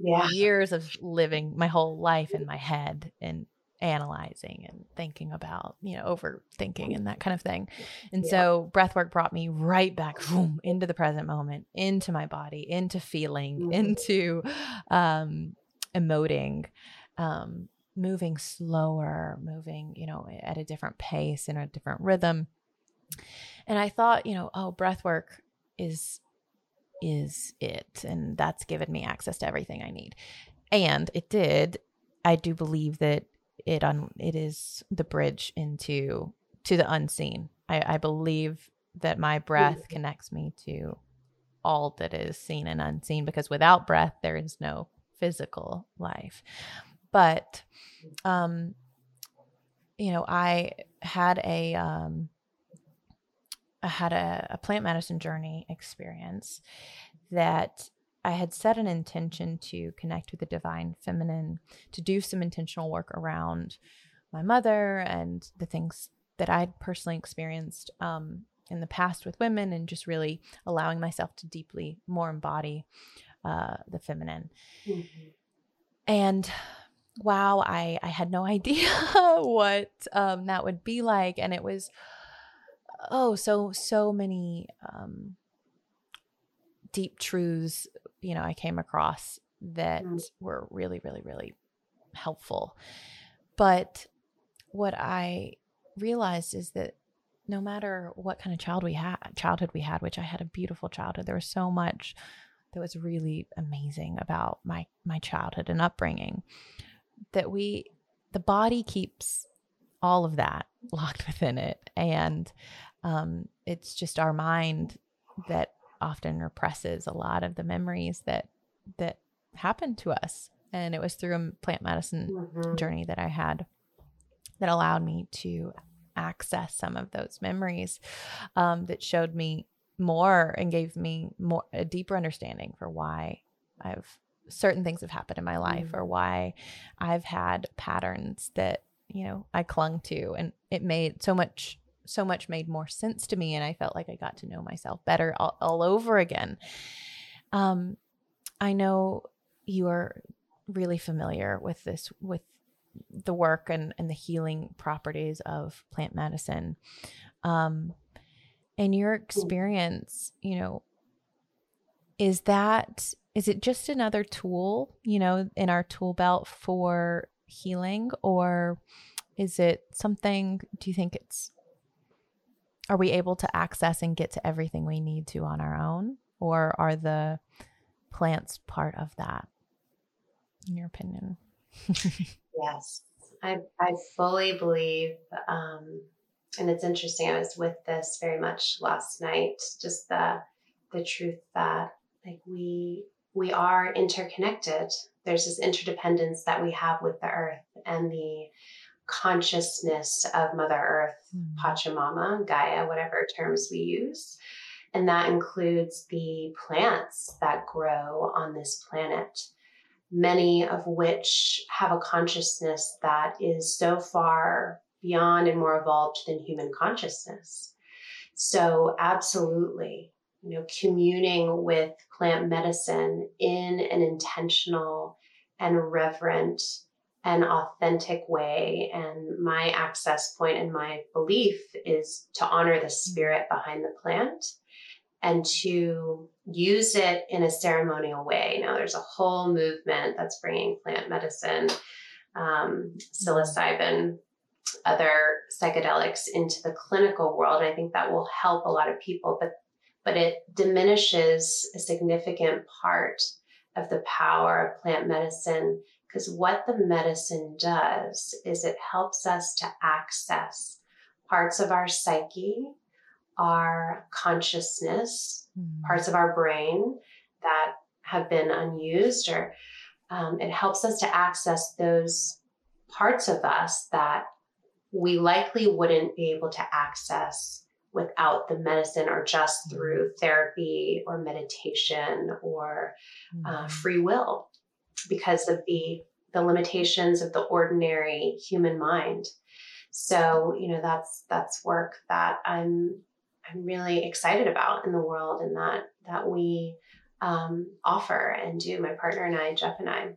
yeah. years of living my whole life in my head and analyzing and thinking about, you know, overthinking and that kind of thing. And yeah. so breathwork brought me right back boom, into the present moment, into my body, into feeling, mm-hmm. into um emoting, um, moving slower, moving, you know, at a different pace in a different rhythm. And I thought, you know, oh, breathwork is is it. And that's given me access to everything I need. And it did. I do believe that it on it is the bridge into to the unseen. I, I believe that my breath Mhm. connects me to all that is seen and unseen because without breath there is no physical life but um you know i had a um i had a, a plant medicine journey experience that i had set an intention to connect with the divine feminine to do some intentional work around my mother and the things that i'd personally experienced um, in the past with women and just really allowing myself to deeply more embody uh, the feminine Mhm. and wow i i had no idea what um that would be like and it was oh so so many um deep truths you know i came across that Mm. were really really really helpful but what i realized is that no matter what kind of child we had childhood we had which i had a beautiful childhood there was so much that was really amazing about my my childhood and upbringing that we the body keeps all of that locked within it and um, it's just our mind that often represses a lot of the memories that that happened to us. And it was through a plant medicine Mhm. journey that I had that allowed me to access some of those memories um, that showed me more and gave me more a deeper understanding for why I've certain things have happened in my life or why I've had patterns that you know I clung to. And it made so much so much made more sense to me and I felt like I got to know myself better all, all over again. Um I know you are really familiar with this with the work and, and the healing properties of plant medicine. Um, in your experience, you know, is that is it just another tool, you know, in our tool belt for healing, or is it something? Do you think it's are we able to access and get to everything we need to on our own, or are the plants part of that? In your opinion? Yes, I I fully believe, um, and it's interesting. I was with this very much last night. Just the the truth that like we we are interconnected. There's this interdependence that we have with the earth and the consciousness of Mother Earth, hmm. Pachamama, Gaia, whatever terms we use. And that includes the plants that grow on this planet many of which have a consciousness that is so far beyond and more evolved than human consciousness. So, absolutely, you know, communing with plant medicine in an intentional and reverent and authentic way. And my access point and my belief is to honor the spirit behind the plant and to use it in a ceremonial way. Now, there's a whole movement that's bringing plant medicine, um, psilocybin, other psychedelics into the clinical world. I think that will help a lot of people, but but it diminishes a significant part of the power of plant medicine because what the medicine does is it helps us to access parts of our psyche our consciousness, parts of our brain that have been unused, or um, it helps us to access those parts of us that we likely wouldn't be able to access without the medicine or just through therapy or meditation or uh, free will because of the the limitations of the ordinary human mind. So you know that's that's work that i'm i'm really excited about in the world and that that we um, offer and do my partner and i jeff and i.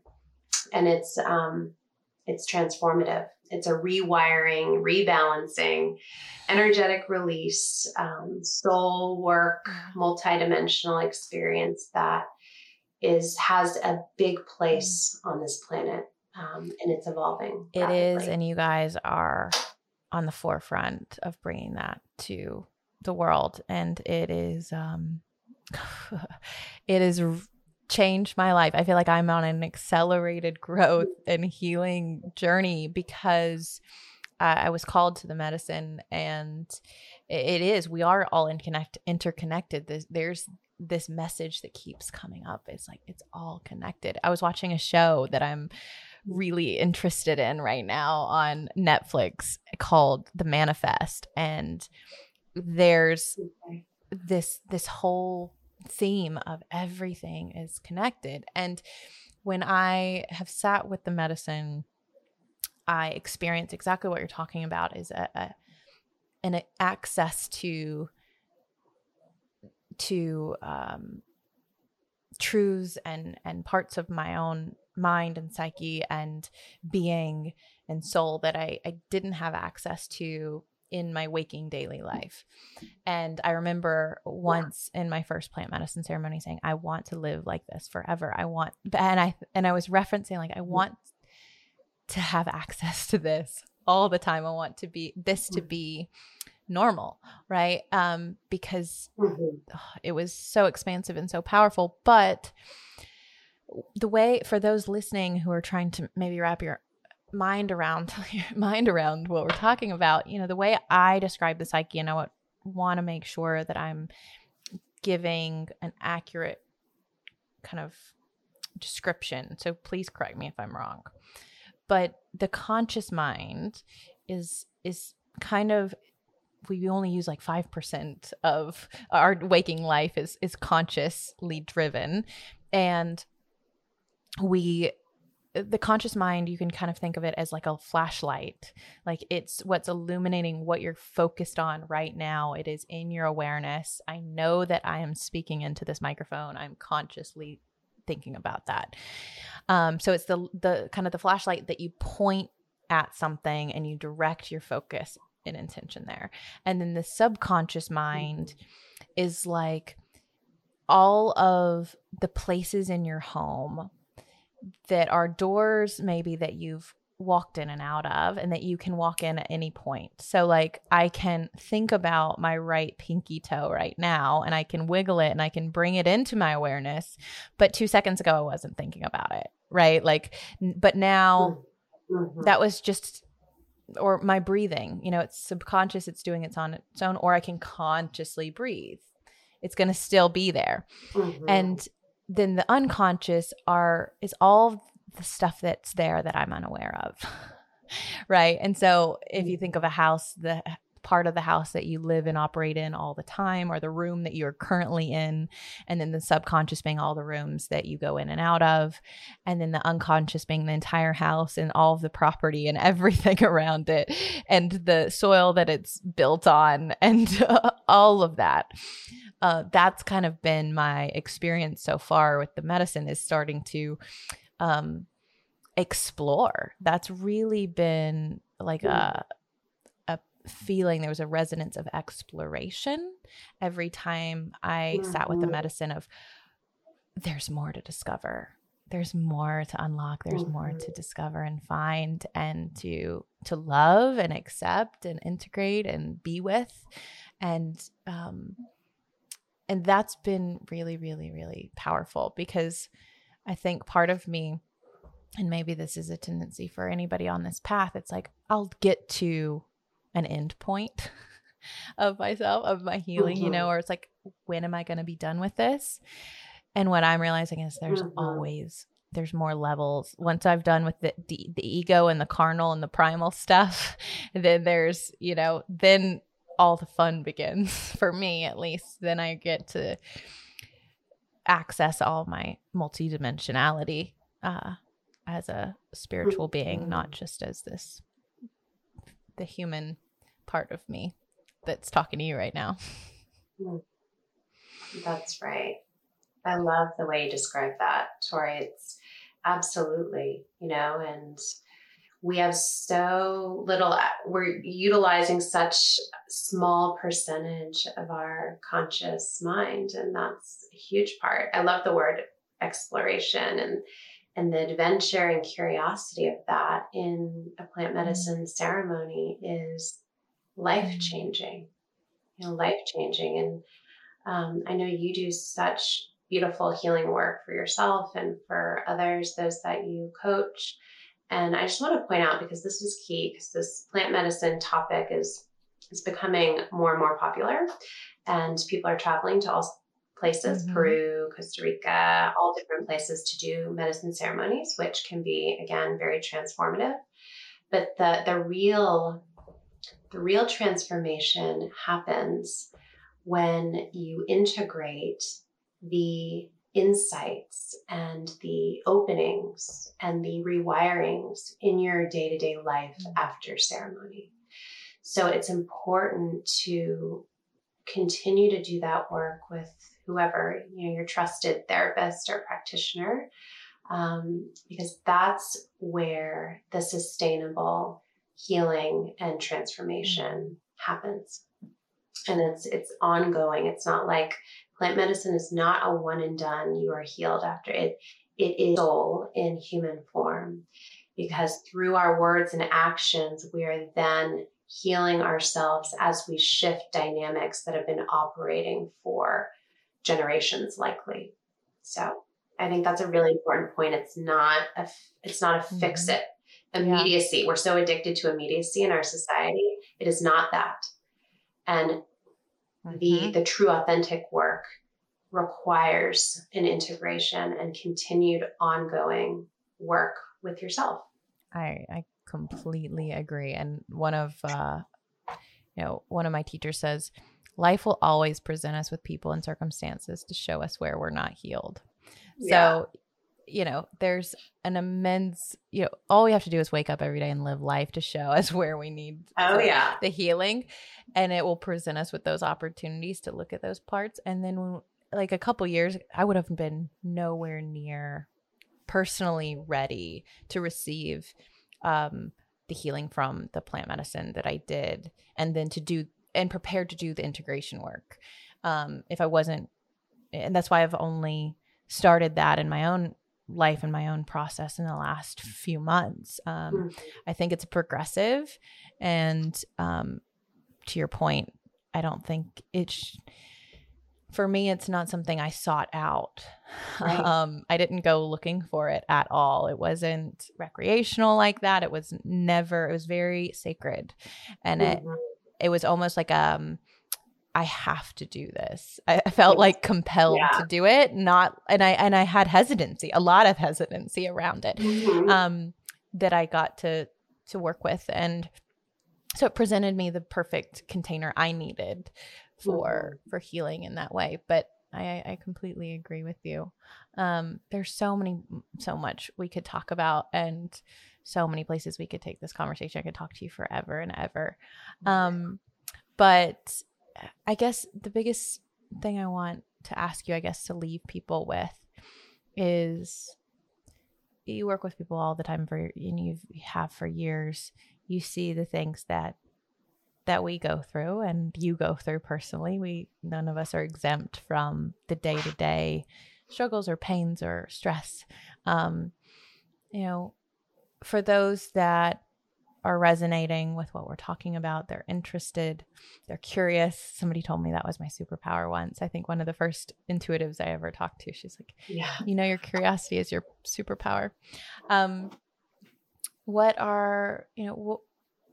And it's um it's transformative. It's a rewiring rebalancing energetic release um, soul work multidimensional experience that is has a big place on this planet um, and it's evolving It is, rapidly. and you guys are on the forefront of bringing that to the world, and it is, um, it has changed my life. I feel like I'm on an accelerated growth and healing journey because uh, I was called to the medicine, and it is we are all interconnect, interconnected there's, there's this message that keeps coming up it's like it's all connected. I was watching a show that i'm really interested in right now on netflix called the manifest and there's this this whole theme of everything is connected. And when i have sat with the medicine i experience exactly what you're talking about is a, a an access to to um, truths and and parts of my own mind and psyche and being and soul that I, I didn't have access to in my waking daily life. And I remember once in my first plant medicine ceremony saying, I want to live like this forever. I want and I and I was referencing like I want to have access to this all the time. I want to be this to be normal, right? Um, because mm-hmm. it was so expansive and so powerful. But the way for those listening who are trying to maybe wrap your mind around your mind around what we're talking about, you know, the way I describe the psyche, and I want to make sure that I'm giving an accurate kind of description. So please correct me if I'm wrong. But the conscious mind is is kind of we only use like 5% of our waking life is is consciously driven. And we the conscious mind you can kind of think of it as like a flashlight. Like it's what's illuminating what you're focused on right now. It is in your awareness. I know that i am speaking into this microphone. I'm consciously thinking about that. Um, so it's the the kind of the flashlight that you point at something and you direct your focus an intention there. And then the subconscious mind mm-hmm. is like all of the places in your home that are doors maybe that you've walked in and out of and that you can walk in at any point. So like I can think about my right pinky toe right now and I can wiggle it and I can bring it into my awareness, but 2 seconds ago I wasn't thinking about it, right? Like but now mm-hmm. that was just or my breathing you know it's subconscious it's doing its on its own or i can consciously breathe. It's going to still be there. Mm-hmm. and then the unconscious are is all the stuff that's there that i'm unaware of right? And so if you think of a house the part of the house that you live and operate in all the time or the room that you're currently in and then the subconscious being all the rooms that you go in and out of and then the unconscious being the entire house and all of the property and everything around it and the soil that it's built on and uh, all of that. Uh, that's kind of been my experience so far with the medicine is starting to um, explore. That's really been like a feeling there was a resonance of exploration every time I mm-hmm. sat with the mm-hmm. medicine of there's more to discover. There's more to unlock. There's mm-hmm. more to mm-hmm. discover and find and to to love and accept and integrate and be with. And um and that's been really, really, really powerful because I think part of me, and maybe this is a tendency for anybody on this path, it's like I'll get to an end point of myself, of my healing, mm-hmm. you know, mm-hmm. or it's like, when am I going to be done with this? And what I'm realizing is there's mm-hmm. always there's more levels. Once I've done with the, the, the ego and the carnal and the primal stuff, then there's, you know, then all the fun begins for me at least. Then I get to access all my multidimensionality uh, as a spiritual being, not mm-hmm. just as this the human part of me that's talking to you right now. That's right. I love the way you describe that, Tori. It's absolutely, you know, and we have so little, we're utilizing such small percentage of our conscious mind, and that's a huge part. I love the word exploration and and the adventure and curiosity of that in a plant mm-hmm. medicine ceremony is life changing you know life changing and um, i know you do such beautiful healing work for yourself and for others those that you coach and i just want to point out because this is key because this plant medicine topic is is becoming more and more popular, and people are traveling to all places mm-hmm. Peru, Costa Rica, all different places to do medicine ceremonies, which can be, again, very transformative. But the, the real the real transformation happens when you integrate the insights and the openings and the rewirings in your day to day life mm-hmm. after ceremony. So it's important to continue to do that work with whoever, you know, your trusted therapist or practitioner, um, because that's where the sustainable healing and transformation mm-hmm. happens. And it's it's ongoing. It's not like plant medicine is not a one and done. You are healed after it. It is soul in human form, because through our words and actions, we are then healing ourselves as we shift dynamics that have been operating for generations likely so i think that's a really important point it's not a it's not a mm-hmm. fix it immediacy yeah. we're so addicted to immediacy in our society it is not that and mm-hmm. the the true authentic work requires an integration and continued ongoing work with yourself i i completely agree. And one of, uh, you know, one of my teachers says, life will always present us with people and circumstances to show us where we're not healed. Yeah. So, you know, there's an immense, you know, all we have to do is wake up every day and live life to show us where we need oh, the, yeah. the healing. And it will present us with those opportunities to look at those parts. And then, when, like a couple years, I would have been nowhere near personally ready to receive um, the healing from the plant medicine that I did, and then to do and prepared to do the integration work. Um, if I wasn't, and that's why I've only started that in my own life and my own process in the last few months. Um, mm-hmm. I think it's progressive, and um, to your point, I don't think it's for me, it's not something I sought out. Right. Um, I didn't go looking for it at all. It wasn't recreational like that. It was never. It was very sacred, and mm-hmm. it it was almost like um, I have to do this. I felt like compelled yeah. to do it. Not, and I and I had hesitancy, a lot of hesitancy around it, mm-hmm. um, that I got to to work with, and so it presented me the perfect container I needed for mm-hmm. for healing in that way but I, I completely agree with you. Um, there's so many, so much we could talk about, and so many places we could take this conversation. I could talk to you forever and ever. Um, but I guess the biggest thing I want to ask you, I guess, to leave people with is you work with people all the time for and you have for years. You see the things that that we go through and you go through personally. We none of us are exempt from the day to day struggles or pains or stress. Um, you know, for those that are resonating with what we're talking about, they're interested, they're curious. Somebody told me that was my superpower once. I think one of the first intuitives I ever talked to, she's like, Yeah, you know, your curiosity is your superpower. Um, what are, you know, what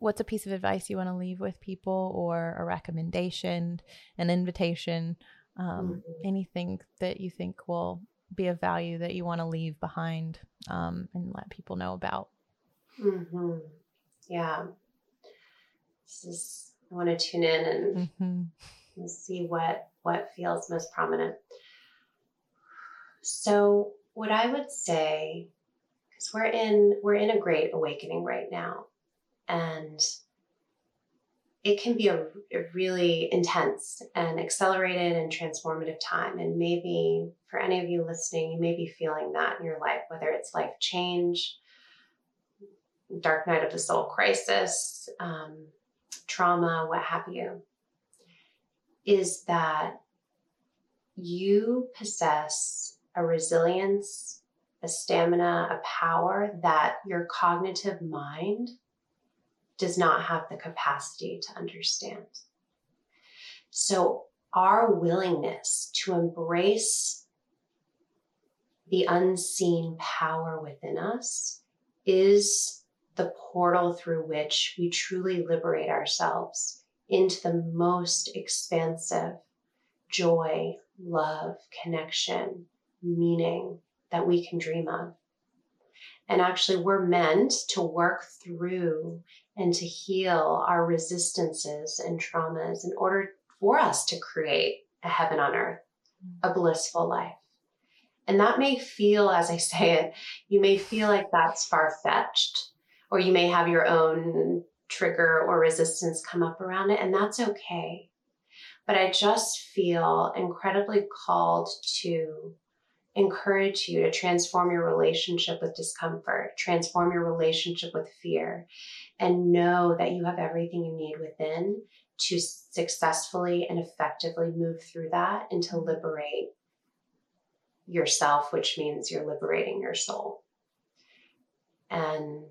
what's a piece of advice you want to leave with people or a recommendation an invitation um, mm-hmm. anything that you think will be of value that you want to leave behind um, and let people know about mm-hmm. yeah this is i want to tune in and, mm-hmm. and see what what feels most prominent so what i would say because we're in we're in a great awakening right now and it can be a, a, really intense and accelerated and transformative time. And maybe for any of you listening, you may be feeling that in your life, whether it's life change, dark night of the soul crisis, um, trauma, what have you, is that you possess a resilience, a stamina, a power that your cognitive mind does not have the capacity to understand. So, our willingness to embrace the unseen power within us is the portal through which we truly liberate ourselves into the most expansive joy, love, connection, meaning that we can dream of. And actually, we're meant to work through and to heal our resistances and traumas in order for us to create a heaven on earth, mm. a blissful life. And that may feel, as I say it, you may feel like that's far fetched, or you may have your own trigger or resistance come up around it, and that's okay. But I just feel incredibly called to encourage you to transform your relationship with discomfort, transform your relationship with fear, and know that you have everything you need within to successfully and effectively move through that and to liberate yourself, which means you're liberating your soul. And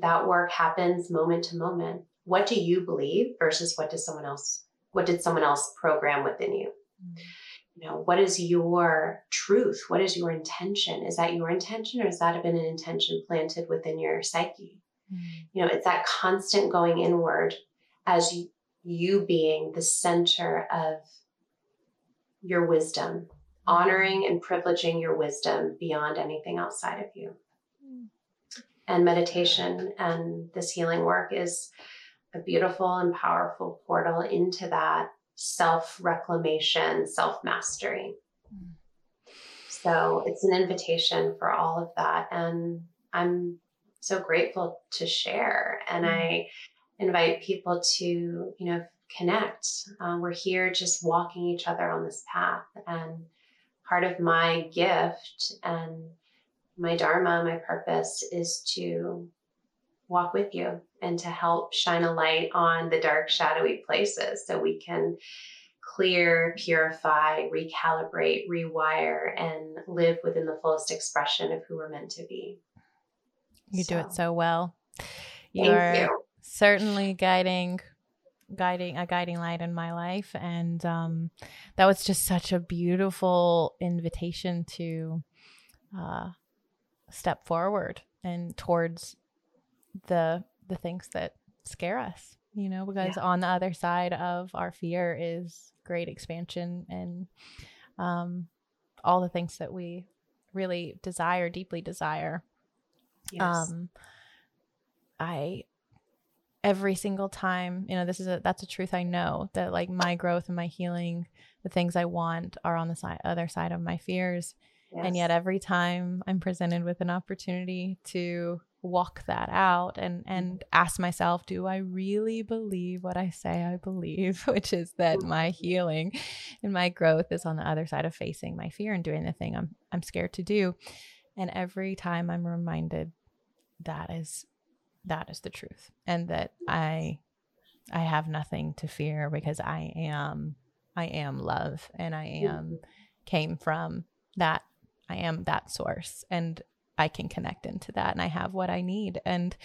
that work happens moment to moment. What do you believe versus what does someone else, what did someone else program within you? You know, what is your truth? What is your intention? Is that your intention or has that been an intention planted within your psyche? Mm-hmm. You know, it's that constant going inward as you, you being the center of your wisdom mm-hmm. honoring and privileging your wisdom beyond anything outside of you. Mm. And meditation and this healing work is a beautiful and powerful portal into that self reclamation, self mastery. Mm. So it's an invitation for all of that. And I'm so grateful to share. And I invite people to, you know, connect. Uh, we're here just walking each other on this path. And part of my gift and my dharma, my purpose is to walk with you and to help shine a light on the dark, shadowy places so we can clear, purify, recalibrate, rewire, and live within the fullest expression of who we're meant to be. You so. do it so well. You are you. certainly guiding guiding a guiding light in my life and um, that was just such a beautiful invitation to uh, step forward and towards the the things that scare us you know because yeah. on the other side of our fear is great expansion and um, all the things that we really desire deeply desire yes. um i every single time you know this is a that's a truth i know that like my growth and my healing the things i want are on the side other side of my fears yes. and yet every time i'm presented with an opportunity to walk that out and and mm-hmm. ask myself do i really believe what i say i believe which is that my healing and my growth is on the other side of facing my fear and doing the thing i'm i'm scared to do and every time i'm reminded that is that is the truth. And that i i have nothing to fear because i am i am love and i am came from that i am that source and i can connect into that and i have what i need. And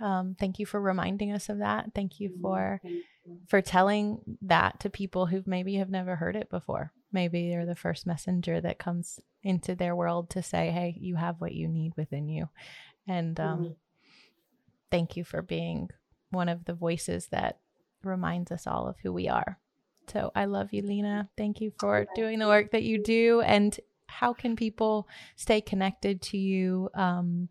um, thank you for reminding us of that. Thank you for for telling that to people who maybe have never heard it before. Maybe they're the first messenger that comes into their world to say hey you have what you need within you and um, mm-hmm thank you for being one of the voices that reminds us all of who we are. So I love you, Lena. Thank you for doing the work that you do. And how can people stay connected to you um,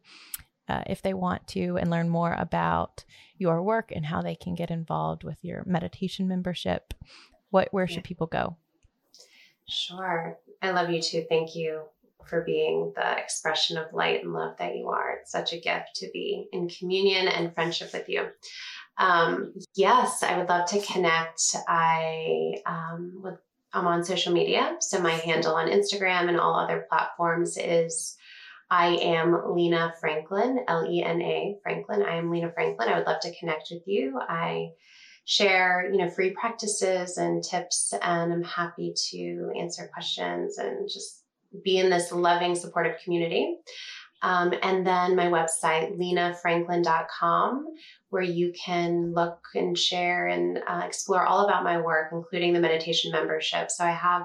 uh, if they want to and learn more about your work and how they can get involved with your meditation membership? What where should people go? Sure. I love you too. Thank you for being the expression of light and love that you are. It's such a gift to be in communion and friendship with you. Um, yes, I would love to connect. I um, with, I'm on social media, so my handle on Instagram and all other platforms is I am Lena Franklin, L E N A Franklin. I am Lena Franklin. I would love to connect with you. I share, you know, free practices and tips, and I'm happy to answer questions and just be in this loving, supportive community. Um, and then my website, lenafranklin.com, where you can look and share and uh, explore all about my work, including the meditation membership. So I have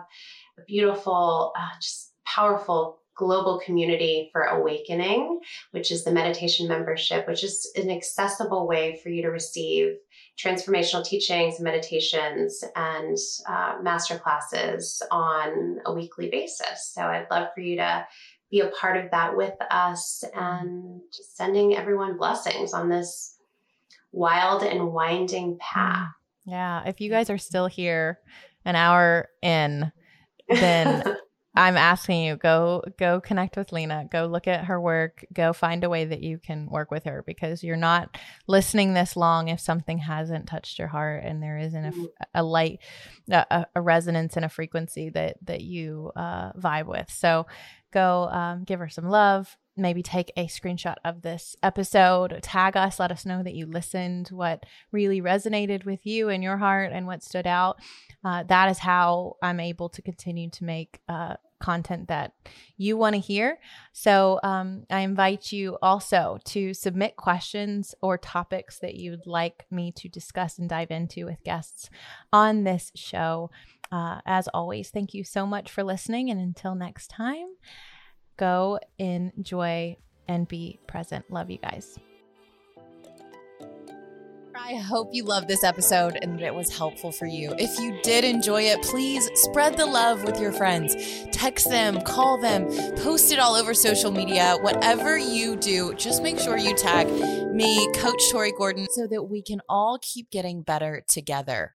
a beautiful, uh, just powerful global community for awakening, which is the meditation membership, which is an accessible way for you to receive transformational teachings, meditations, and uh, master classes on a weekly basis. So I'd love for you to be a part of that with us and just sending everyone blessings on this wild and winding path. Yeah. If you guys are still here an hour in, then I'm asking you go go connect with Lena, go look at her work, go find a way that you can work with her because you're not listening this long if something hasn't touched your heart and there isn't a, mm-hmm. a light, a, a, resonance and a frequency that that you uh, vibe with. So go um, give her some love. Maybe take a screenshot of this episode, tag us, let us know that you listened, what really resonated with you in your heart, and what stood out. Uh, that is how I'm able to continue to make uh, content that you want to hear. So um, I invite you also to submit questions or topics that you'd like me to discuss and dive into with guests on this show. Uh, as always, thank you so much for listening. And until next time, go enjoy and be present. Love you guys. I hope you loved this episode and that it was helpful for you. If you did enjoy it, please spread the love with your friends. Text them, call them, post it all over social media. Whatever you do, just make sure you tag me, Coach Tori Gordon, so that we can all keep getting better together.